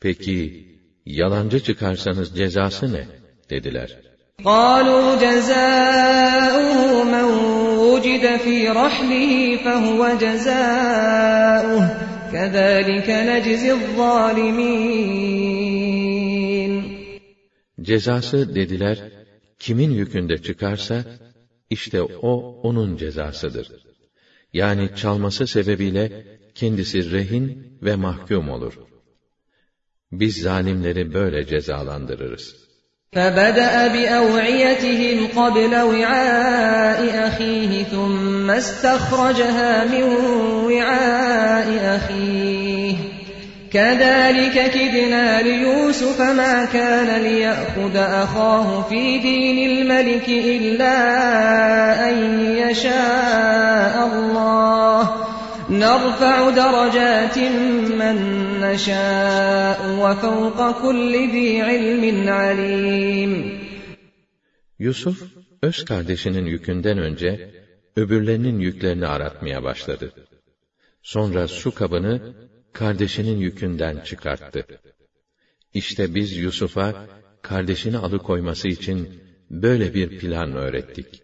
peki yalancı çıkarsanız cezası ne? dediler. قالوا جزاؤه من وجد في رحله فهو جزاؤه كذلك نجزي الظالمين Cezası dediler, kimin yükünde çıkarsa, işte o onun cezasıdır. yani çalması sebebiyle kendisi rehin ve mahkum olur. Biz zalimleri böyle cezalandırırız. فبدأ بأوعيتهم قبل وعاء أخيه ثم استخرجها من وعاء أخيه كذلك كدنا ليوسف ما كان ليأخذ أخاه في دين الملك إلا أن يشاء الله نرفع درجات من نشاء وفوق كل ذي علم عليم Yusuf, öz kardeşinin yükünden önce, öbürlerinin yüklerini aratmaya başladı. Sonra su kabını, kardeşinin yükünden çıkarttı. İşte biz Yusuf'a, kardeşini alıkoyması için, böyle bir plan öğrettik.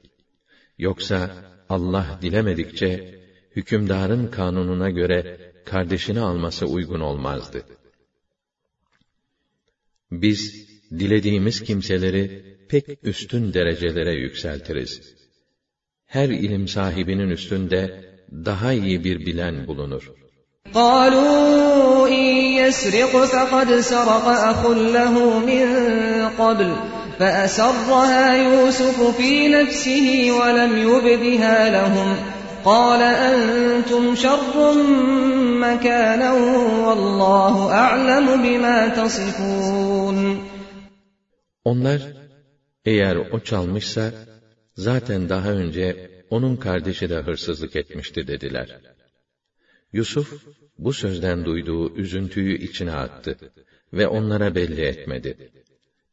Yoksa, Allah dilemedikçe, hükümdarın kanununa göre kardeşini alması uygun olmazdı. Biz dilediğimiz kimseleri pek üstün derecelere yükseltiriz. Her ilim sahibinin üstünde daha iyi bir bilen bulunur. قالوا إن يسرق فقد سرق أخ له من قبل فأسرها يوسف في نفسه ولم يبدها لهم قال أنتم شر مكانا والله أعلم بما تصفون Onlar, eğer o çalmışsa, zaten daha önce onun kardeşi de hırsızlık etmişti dediler. Yusuf, bu sözden duyduğu üzüntüyü içine attı ve onlara belli etmedi.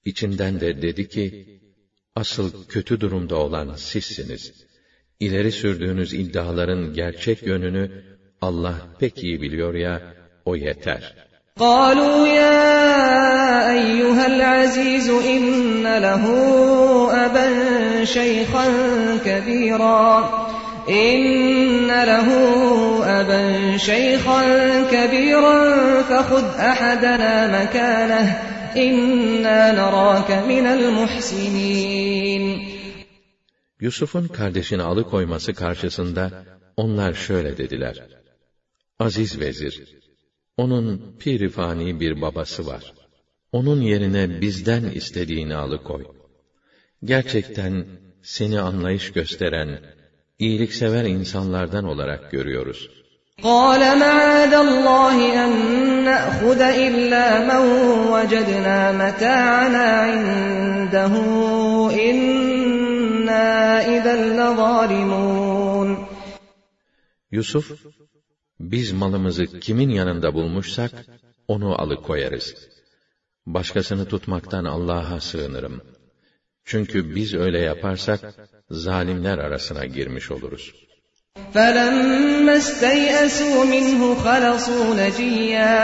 İçinden de dedi ki, asıl kötü durumda olan sizsiniz. İleri sürdüğünüz iddiaların gerçek yönünü Allah pek iyi biliyor ya, o yeter. قالوا يا أيها العزيز إن له أبا شيخا كبيرا İnne lehu eben şeyhan kebiran fehud ahadena mekaneh inna nerâke minel muhsinin. Yusuf'un kardeşini alıkoyması karşısında onlar şöyle dediler. Aziz vezir, onun pirifani bir babası var. Onun yerine bizden istediğini alıkoy. Gerçekten seni anlayış gösteren, iyiliksever insanlardan olarak görüyoruz. قال معاذ الله أن نأخذ إلا من وجدنا متاعنا عنده إنا إذا لظالمون Yusuf, biz malımızı kimin yanında bulmuşsak, onu alıkoyarız. Başkasını tutmaktan Allah'a sığınırım. Çünkü biz öyle yaparsak, zalimler arasına girmiş oluruz. فَلَمَّا اسْتَيْأَسُوا مِنْهُ خَلَصُوا نَجِيًّا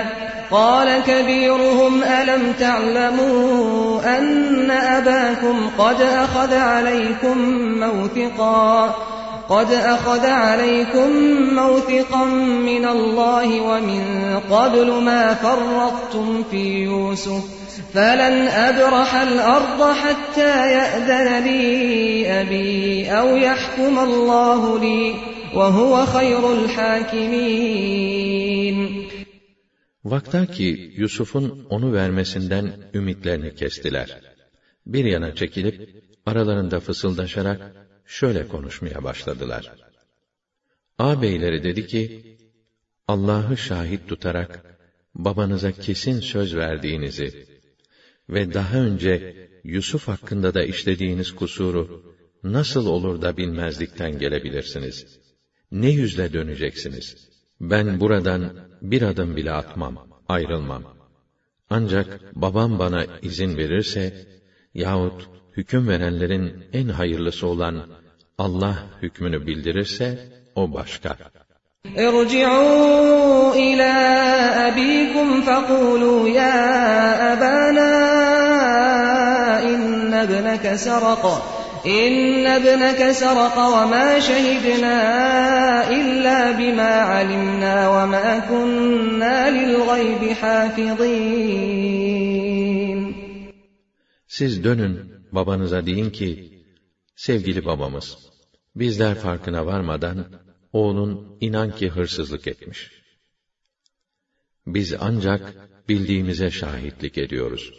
قَالَ كَبِيرُهُمْ أَلَمْ تَعْلَمُوا أَنَّ أَبَاكُمْ قَدْ أَخَذَ عَلَيْكُمْ مَوْثِقًا قد أخذ عليكم موثقا من الله ومن قبل ما فرطتم في يوسف فلن أبرح الأرض حتى يأذن لي أبي أو يحكم الله لي وهو خير الحاكمين Vaktaki Yusuf'un onu vermesinden ümitlerini kestiler. Bir yana çekilip aralarında fısıldaşarak şöyle konuşmaya başladılar. Ağabeyleri dedi ki, Allah'ı şahit tutarak, babanıza kesin söz verdiğinizi ve daha önce Yusuf hakkında da işlediğiniz kusuru nasıl olur da bilmezlikten gelebilirsiniz? Ne yüzle döneceksiniz? Ben buradan bir adım bile atmam, ayrılmam. Ancak babam bana izin verirse yahut hüküm verenlerin en hayırlısı olan Allah hükmünü bildirirse o başka. ارجعوا إلى أبيكم فقولوا يا أبانا إن ابنك سرق إن ابنك سرق وما شهدنا إلا بما علمنا وما كنا للغيب حافظين Siz dönün, babanıza deyin ki, sevgili babamız, bizler farkına varmadan, oğlun inan ki hırsızlık etmiş. Biz ancak bildiğimize şahitlik ediyoruz.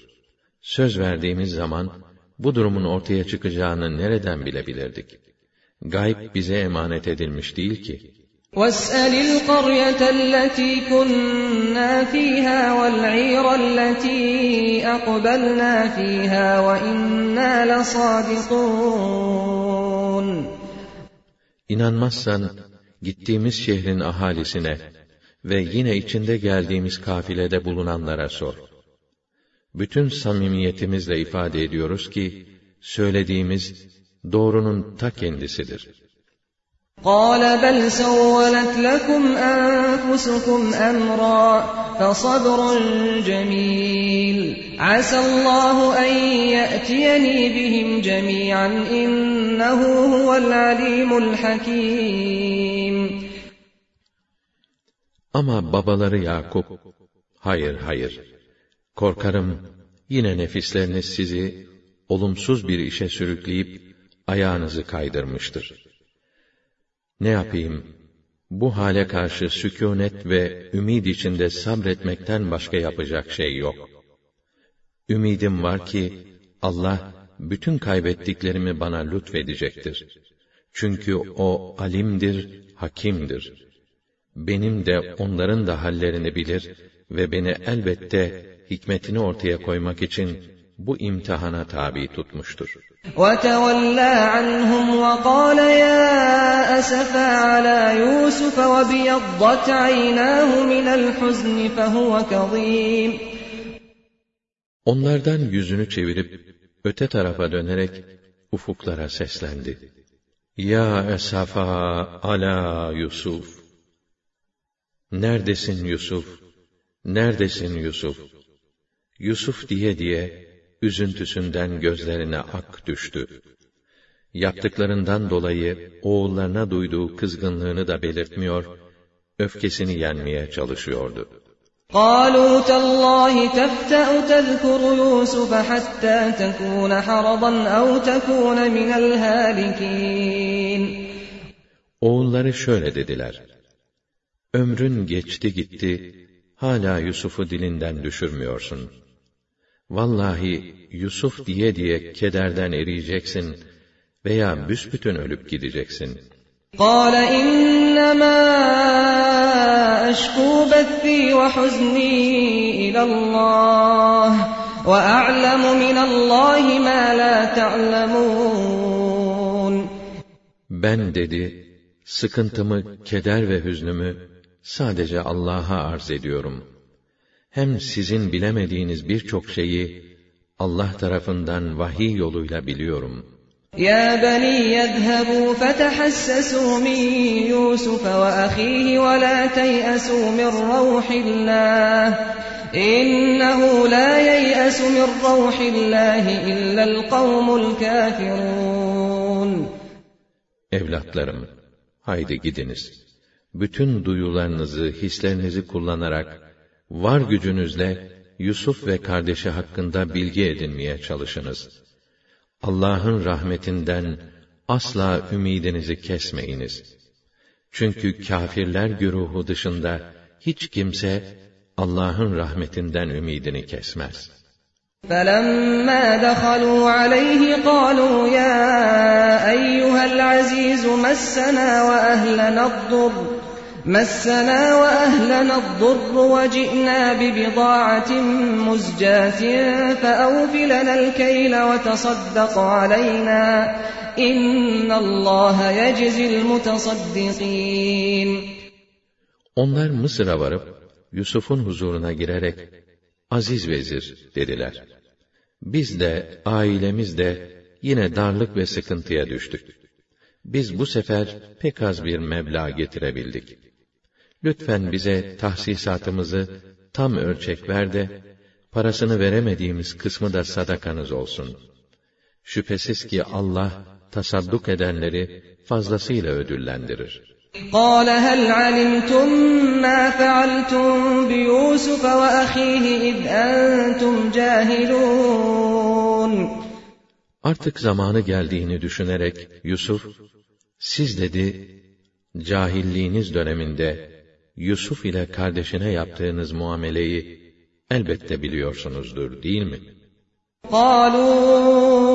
Söz verdiğimiz zaman bu durumun ortaya çıkacağını nereden bilebilirdik? Gayb bize emanet edilmiş değil ki. واسأل القرية التي كنا فيها والعير التي أقبلنا فيها وإنا لصادقون İnanmazsan gittiğimiz şehrin ahalisine ve yine içinde geldiğimiz kafilede bulunanlara sor. Bütün samimiyetimizle ifade ediyoruz ki söylediğimiz doğrunun ta kendisidir. قال بل سولت لكم أنفسكم أمرا فصبر جميل عسى الله أن يأتيني بهم جميعا إنه هو العليم الحكيم ama babaları Yakup, hayır hayır, korkarım yine nefisleriniz sizi olumsuz bir işe sürükleyip ayağınızı kaydırmıştır. Ne yapayım? Bu hale karşı sükûnet ve ümid içinde sabretmekten başka yapacak şey yok. Ümidim var ki Allah bütün kaybettiklerimi bana lütfedecektir. Çünkü o alimdir, hakimdir Benim de onların da hallerini bilir ve beni elbette hikmetini ortaya koymak için bu imtihana tabi tutmuştur. وتولى عنهم وقال يا أسفا على يوسف وابيضت عيناه من الحزن فهو كظيم Onlardan yüzünü çevirip öte tarafa dönerek ufuklara seslendi. Ya esafa ala Yusuf. Neredesin Yusuf? Neredesin Yusuf? Yusuf diye diye üzüntüsünden gözlerine ak düştü. Yaptıklarından dolayı oğullarına duyduğu kızgınlığını da belirtmiyor, öfkesini yenmeye çalışıyordu. قالوا تالله تفتأ تذكر يوسف حتى تكون حرضا أو تكون من الهالكين Oğulları şöyle dediler. Ömrün geçti gitti, hala Yusuf'u dilinden düşürmüyorsun. Vallahi Yusuf diye diye kederden eriyeceksin veya büsbütün ölüp gideceksin. قال إنما أشكو بثي وحزني إلى الله وأعلم من الله ما لا تعلمون Ben dedi, sıkıntımı, keder ve hüznümü sadece Allah'a arz ediyorum. Hem sizin bilemediğiniz birçok şeyi Allah tarafından vahiy yoluyla biliyorum. Ya bani yedhebu fetehassesu min Yusuf ve ahihi ve la teyasu min ruhillah. İnnehu la yeyasu min ruhillahi illa'l kavmul kafirun. Evlatlarım, haydi gidiniz.'' Bütün duyularınızı, hislerinizi kullanarak, var gücünüzle Yusuf ve kardeşi hakkında bilgi edinmeye çalışınız. Allah'ın rahmetinden asla ümidinizi kesmeyiniz. Çünkü kâfirler güruhu dışında hiç kimse Allah'ın rahmetinden ümidini kesmez. فلما دخلوا عليه قالوا يا أيها العزيز مسنا وأهلنا الضر مسنا وأهلنا الضر وجئنا ببضاعة مزجاة فأوف لنا الكيل وتصدق علينا إن الله يجزي المتصدقين Onlar Mısır'a varıp Yusuf'un huzuruna girerek aziz vezir dediler. Biz de ailemiz de yine darlık ve sıkıntıya düştük. Biz bu sefer pek az bir meblağ getirebildik. Lütfen bize tahsisatımızı tam ölçek ver de parasını veremediğimiz kısmı da sadakanız olsun. Şüphesiz ki Allah tasadduk edenleri fazlasıyla ödüllendirir. قال هل علمتم ما فعلتم بيوسف وأخيه إذ أنتم جاهلون Artık zamanı geldiğini düşünerek Yusuf, siz dedi, cahilliğiniz döneminde Yusuf ile kardeşine yaptığınız muameleyi elbette biliyorsunuzdur değil mi? قالوا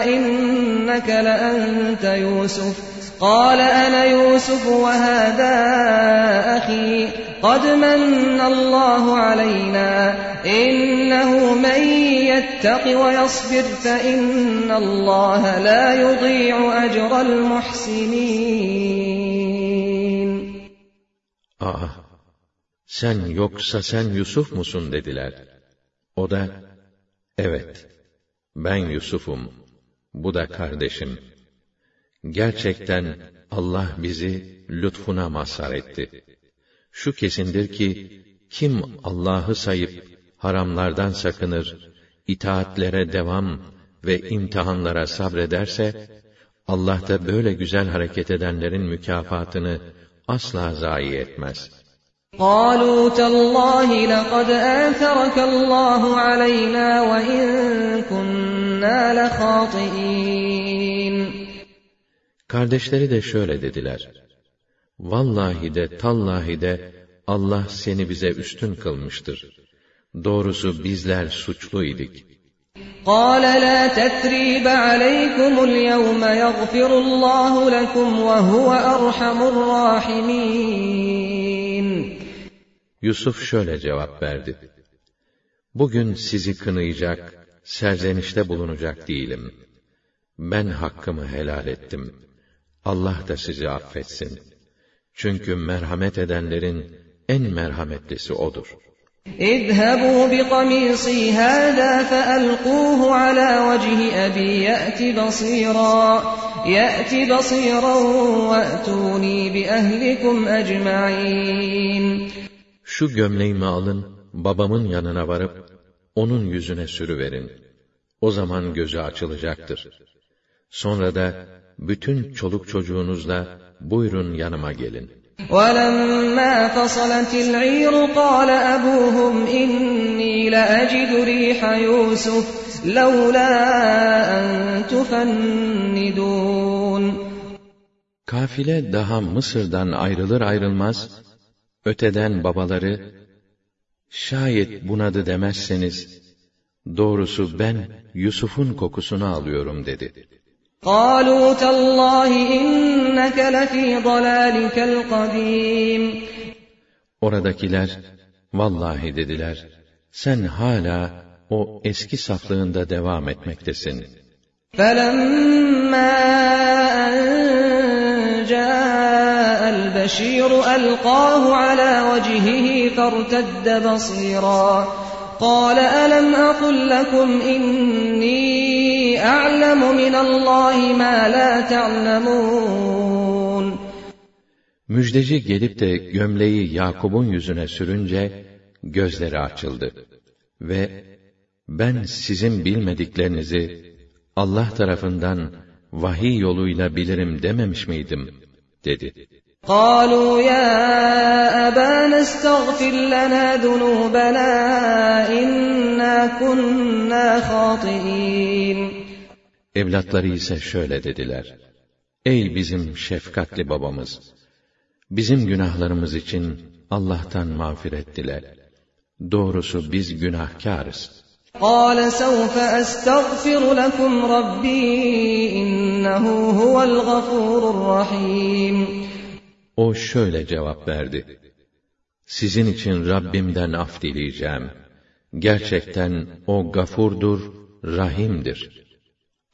أئنك لأنت يوسف قال أنا يوسف وهذا أخي قد من الله علينا إنه من يتق ويصبر فإن الله لا يضيع أجر المحسنين Aa, sen yoksa sen Yusuf musun dediler. O da, evet, ben Yusuf'um, bu da kardeşim. Gerçekten Allah bizi lütfuna mazhar etti. Şu kesindir ki, kim Allah'ı sayıp haramlardan sakınır, itaatlere devam ve imtihanlara sabrederse, Allah da böyle güzel hareket edenlerin mükafatını asla zayi etmez. قالوا تالله لقد آثرك الله علينا وإن كنا لخاطئين Kardeşleri de şöyle dediler. Vallahi de tallahi de Allah seni bize üstün kılmıştır. Doğrusu bizler suçluydik. قال لا تثريب عليكم اليوم يغفر الله لكم وهو أرحم الراحمين Yusuf şöyle cevap verdi. Bugün sizi kınayacak, serzenişte bulunacak değilim. Ben hakkımı helal ettim. Allah da sizi affetsin. Çünkü merhamet edenlerin en merhametlisi O'dur. اذهبوا بقميصي هذا فألقوه على وجه أبي يأت بصيرا يأت بصيرا وأتوني بأهلكم أجمعين Şu gömleğimi alın, babamın yanına varıp, onun yüzüne sürüverin. O zaman gözü açılacaktır. Sonra da, bütün çoluk çocuğunuzla, buyurun yanıma gelin. ولما فصلت العير قال أبوهم إني لأجد ريح يوسف لولا أن تفندون Kafile daha Mısır'dan ayrılır ayrılmaz, öteden babaları, şayet bunadı demezseniz, doğrusu ben Yusuf'un kokusunu alıyorum dedi. قالوا تالله إنك لفي ضلالك القديم Oradakiler, vallahi dediler, sen hala o eski saflığında devam etmektesin. فلما أن جاء البشير ألقاه على وجهه فارتد بصيرا قال ألم أقل لكم إني أعلم من الله ما لا تعلمون Müjdeci gelip de gömleği Yakub'un yüzüne sürünce, gözleri açıldı. Ve, ben sizin bilmediklerinizi, Allah tarafından vahiy yoluyla bilirim dememiş miydim? dedi. قالوا يا أبانا استغفر لنا ذنوبنا إنا كنا خاطئين Evlatları ise şöyle dediler. Ey bizim şefkatli babamız! Bizim günahlarımız için Allah'tan mağfiret dile. Doğrusu biz günahkarız. قال سوف أستغفر لكم ربي إنه هو الغفور الرحيم O şöyle cevap verdi. Sizin için Rabbimden af dileyeceğim. Gerçekten O gafurdur, rahimdir.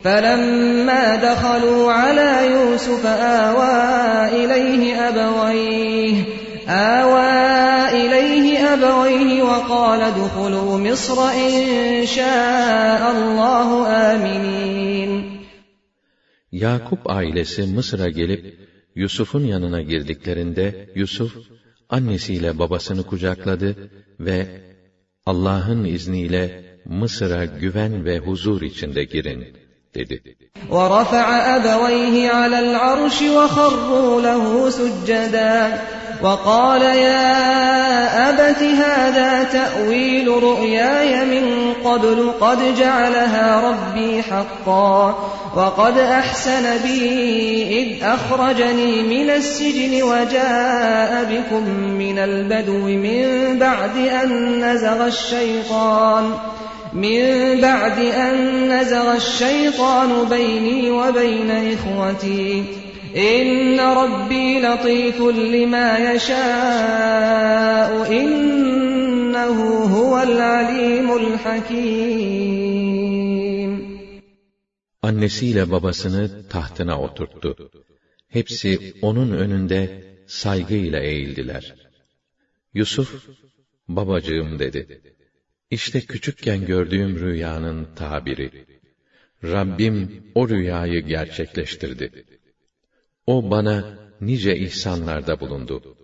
فلما دخلوا على يوسف آوى إليه أبويه آوى إليه أبويه وقال ادخلوا مصر إن شاء الله آمنين Yakup ailesi Mısır'a gelip Yusuf'un yanına girdiklerinde Yusuf annesiyle babasını kucakladı ve Allah'ın izniyle Mısır'a güven ve huzur içinde girin Dedi. وَرَفَعَ أَبَوَيْهِ عَلَى الْعَرْشِ وَخَرُّوا لَهُ سُجَّدًا. وقال يا أبت هذا تأويل رؤياي من قبل قد جعلها ربي حقا. وقد أحسن بي إذ أخرجني من السجن وجاء بكم من البدو من بعد أن نزغ الشيطان. من بعد أن نزغ الشيطان بيني وبين إخوتي إن ربي لطيف لما يشاء إنه هو العليم الحكيم Annesiyle babasını tahtına oturttu. Hepsi onun önünde saygıyla eğildiler. Yusuf, babacığım dedi. İşte küçükken gördüğüm rüyanın tabiri. Rabbim o rüyayı gerçekleştirdi. O bana nice ihsanlarda bulundu.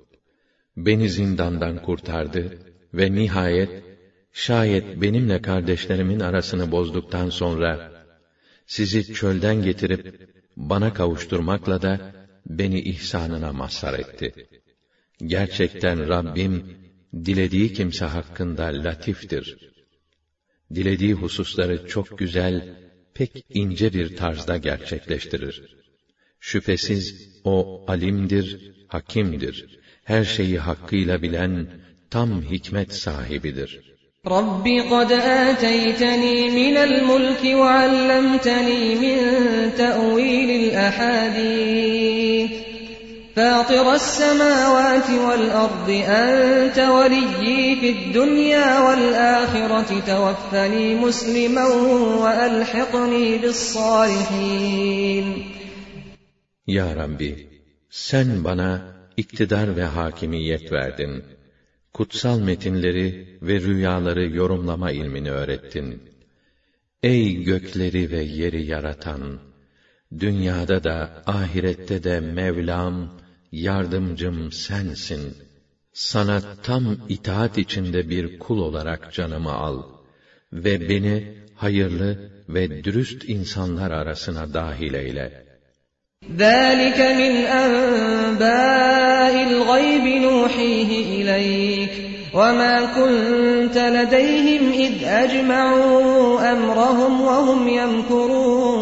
Beni zindandan kurtardı ve nihayet şayet benimle kardeşlerimin arasını bozduktan sonra sizi çölden getirip bana kavuşturmakla da beni ihsanına mazhar etti. Gerçekten Rabbim dilediği kimse hakkında latiftir. Dilediği hususları çok güzel, pek ince bir tarzda gerçekleştirir. Şüphesiz o alimdir, hakimdir. Her şeyi hakkıyla bilen, tam hikmet sahibidir. Kad ateyteni minel mulki ve allamteni min te'vilil ahadith. فاطر السماوات والأرض أنت وليي في الدنيا والآخرة توفني مسلما وألحقني بالصالحين Ya Rabbi, sen bana iktidar ve hakimiyet verdin. Kutsal metinleri ve rüyaları yorumlama ilmini öğrettin. Ey gökleri ve yeri yaratan! Dünyada da, ahirette de Mevlam, yardımcım sensin. Sana tam itaat içinde bir kul olarak canımı al ve beni hayırlı ve dürüst insanlar arasına dahil eyle.'' ذَٰلِكَ مِنْ أَنْبَاءِ الْغَيْبِ نُوحِيهِ إِلَيْكَ وَمَا كُنْتَ لَدَيْهِمْ إِذْ أَجْمَعُوا أَمْرَهُمْ وَهُمْ يَمْكُرُونَ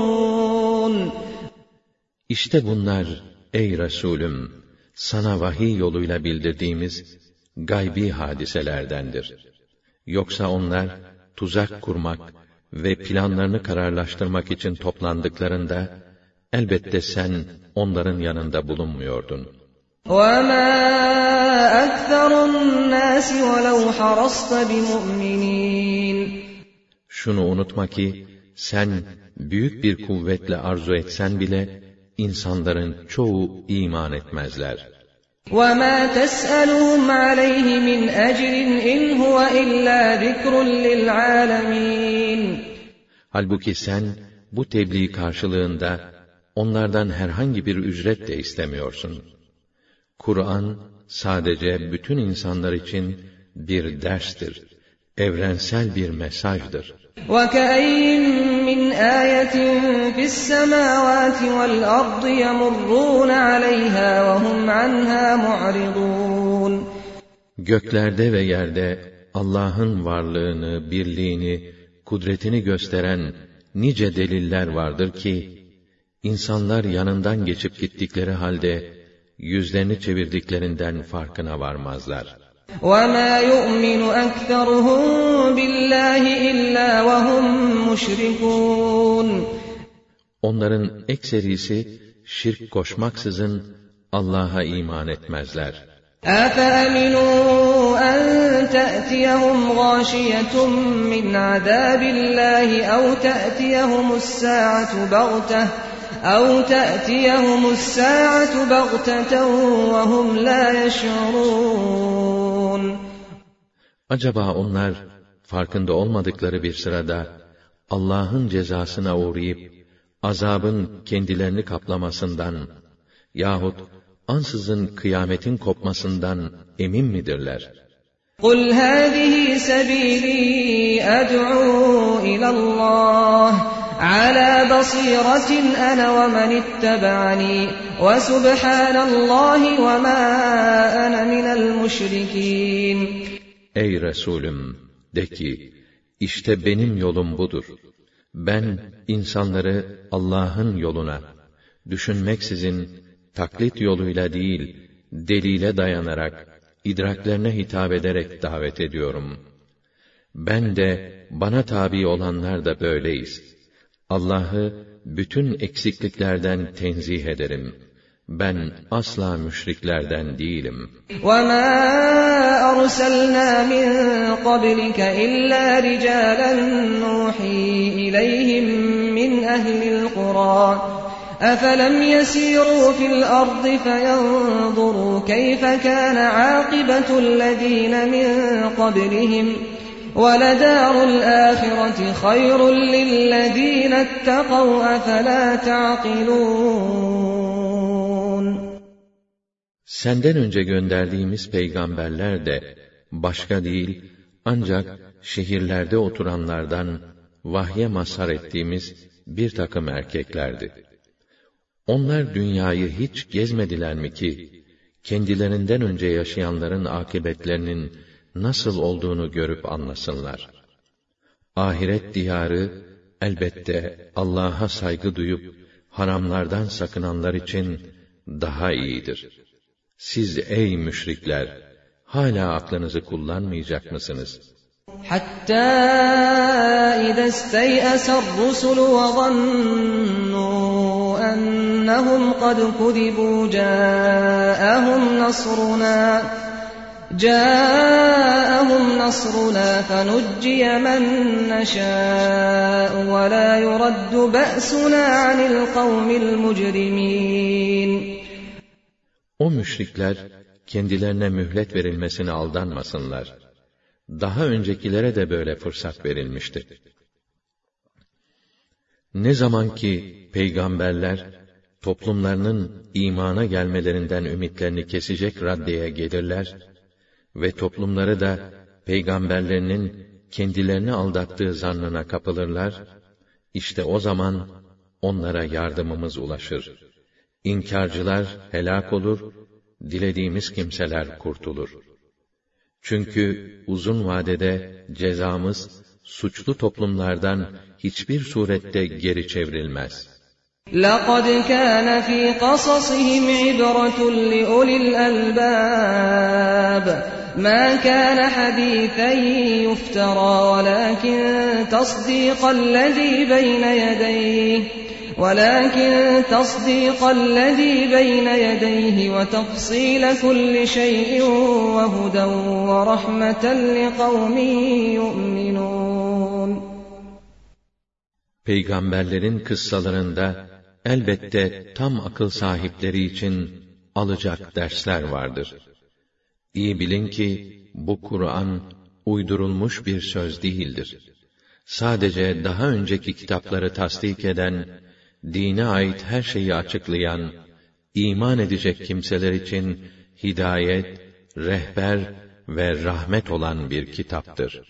İşte bunlar ey Resulüm sana vahiy yoluyla bildirdiğimiz gaybi hadiselerdendir. Yoksa onlar tuzak kurmak ve planlarını kararlaştırmak için toplandıklarında Elbette sen onların yanında bulunmuyordun. وَمَا أَكْثَرُ النَّاسِ وَلَوْ حَرَصْتَ بِمُؤْمِنِينَ Şunu unutma ki, sen büyük bir kuvvetle arzu etsen bile, insanların çoğu iman etmezler. وَمَا تَسْأَلُهُمْ عَلَيْهِ مِنْ أَجْرٍ إِنْ هُوَ إِلَّا ذِكْرٌ لِلْعَالَمِينَ Halbuki sen, bu tebliğ karşılığında, onlardan herhangi bir ücret de istemiyorsun. Kur'an sadece bütün insanlar için bir derstir, evrensel bir mesajdır. وَكَأَيِّن مِّنْ آيَةٍ فِي السَّمَاوَاتِ وَالْأَرْضِ يَمُرُّونَ عَلَيْهَا وَهُمْ عَنْهَا مُعْرِضُونَ Göklerde ve yerde Allah'ın varlığını, birliğini, kudretini gösteren nice deliller vardır ki, İnsanlar yanından geçip gittikleri halde, yüzlerini çevirdiklerinden farkına varmazlar. وَمَا يُؤْمِنُ أَكْثَرُهُمْ بِاللّٰهِ إِلَّا وَهُمْ مُشْرِكُونَ Onların ekserisi, şirk koşmaksızın Allah'a iman etmezler. أَفَأَمِنُوا أَن تَأْتِيَهُمْ غَاشِيَةٌ مِّنْ عَذَابِ اللّٰهِ أَوْ تَأْتِيَهُمُ السَّاعَةُ بَغْتَةً أَوْ تَأْتِيَهُمُ السَّاعَةُ بَغْتَةً وَهُمْ لَا يَشْعُرُونَ Acaba onlar farkında olmadıkları bir sırada Allah'ın cezasına uğrayıp azabın kendilerini kaplamasından yahut ansızın kıyametin kopmasından emin midirler? قُلْ هَذِهِ سَبِيلِي أَدْعُو إِلَى اللّٰهِ على بصيرة أنا ومن اتبعني وسبحان الله وما أنا من المشركين Ey Resulüm! De ki, işte benim yolum budur. Ben, insanları Allah'ın yoluna, düşünmeksizin, taklit yoluyla değil, delile dayanarak, idraklerine hitap ederek davet ediyorum. Ben de, bana tabi olanlar da böyleyiz. Allah'ı bütün eksikliklerden tenzih ederim. Ben asla müşriklerden değilim. وما أرسلنا من قبلك إلا رجالا نوحي إليهم من أهل القرى أفلم يسيروا في الأرض فينظروا كيف كان عاقبة الذين من قبلهم ولدار الآخرة خير للذين اتقوا أفلا تعقلون Senden önce gönderdiğimiz peygamberler de başka değil ancak şehirlerde oturanlardan vahye mazhar ettiğimiz bir takım erkeklerdi. Onlar dünyayı hiç gezmediler mi ki kendilerinden önce yaşayanların akıbetlerinin nasıl olduğunu görüp anlasınlar. Ahiret diyarı elbette Allah'a saygı duyup haramlardan sakınanlar için daha iyidir. Siz ey müşrikler, hala aklınızı kullanmayacak mısınız? حتى إذا استيأس الرسل وظنوا أنهم قد كذبوا جاءهم نصرنا جاءهم نصرنا فنجي من نشاء ولا يرد بأسنا عن القوم المجرمين O müşrikler, kendilerine mühlet verilmesine aldanmasınlar. Daha öncekilere de böyle fırsat verilmişti. Ne zaman ki peygamberler, toplumlarının imana gelmelerinden ümitlerini kesecek raddeye gelirler ve toplumları da peygamberlerinin kendilerini aldattığı zannına kapılırlar, işte o zaman onlara yardımımız ulaşır. İnkarcılar helak olur, dilediğimiz kimseler kurtulur. Çünkü uzun vadede cezamız suçlu toplumlardan hiçbir surette geri çevrilmez. لقد كان في قصصهم عبرة لأولي الألباب ما كان حديثا يفترى ولكن تصديق الذي بين يديه ولكن تصديق الذي بين يديه وتفصيل كل شيء وهدى ورحمة لقوم يؤمنون Peygamberlerin kıssalarında elbette tam akıl sahipleri için alacak dersler vardır. İyi bilin ki bu Kur'an uydurulmuş bir söz değildir. Sadece daha önceki kitapları tasdik eden, dine ait her şeyi açıklayan, iman edecek kimseler için hidayet, rehber ve rahmet olan bir kitaptır.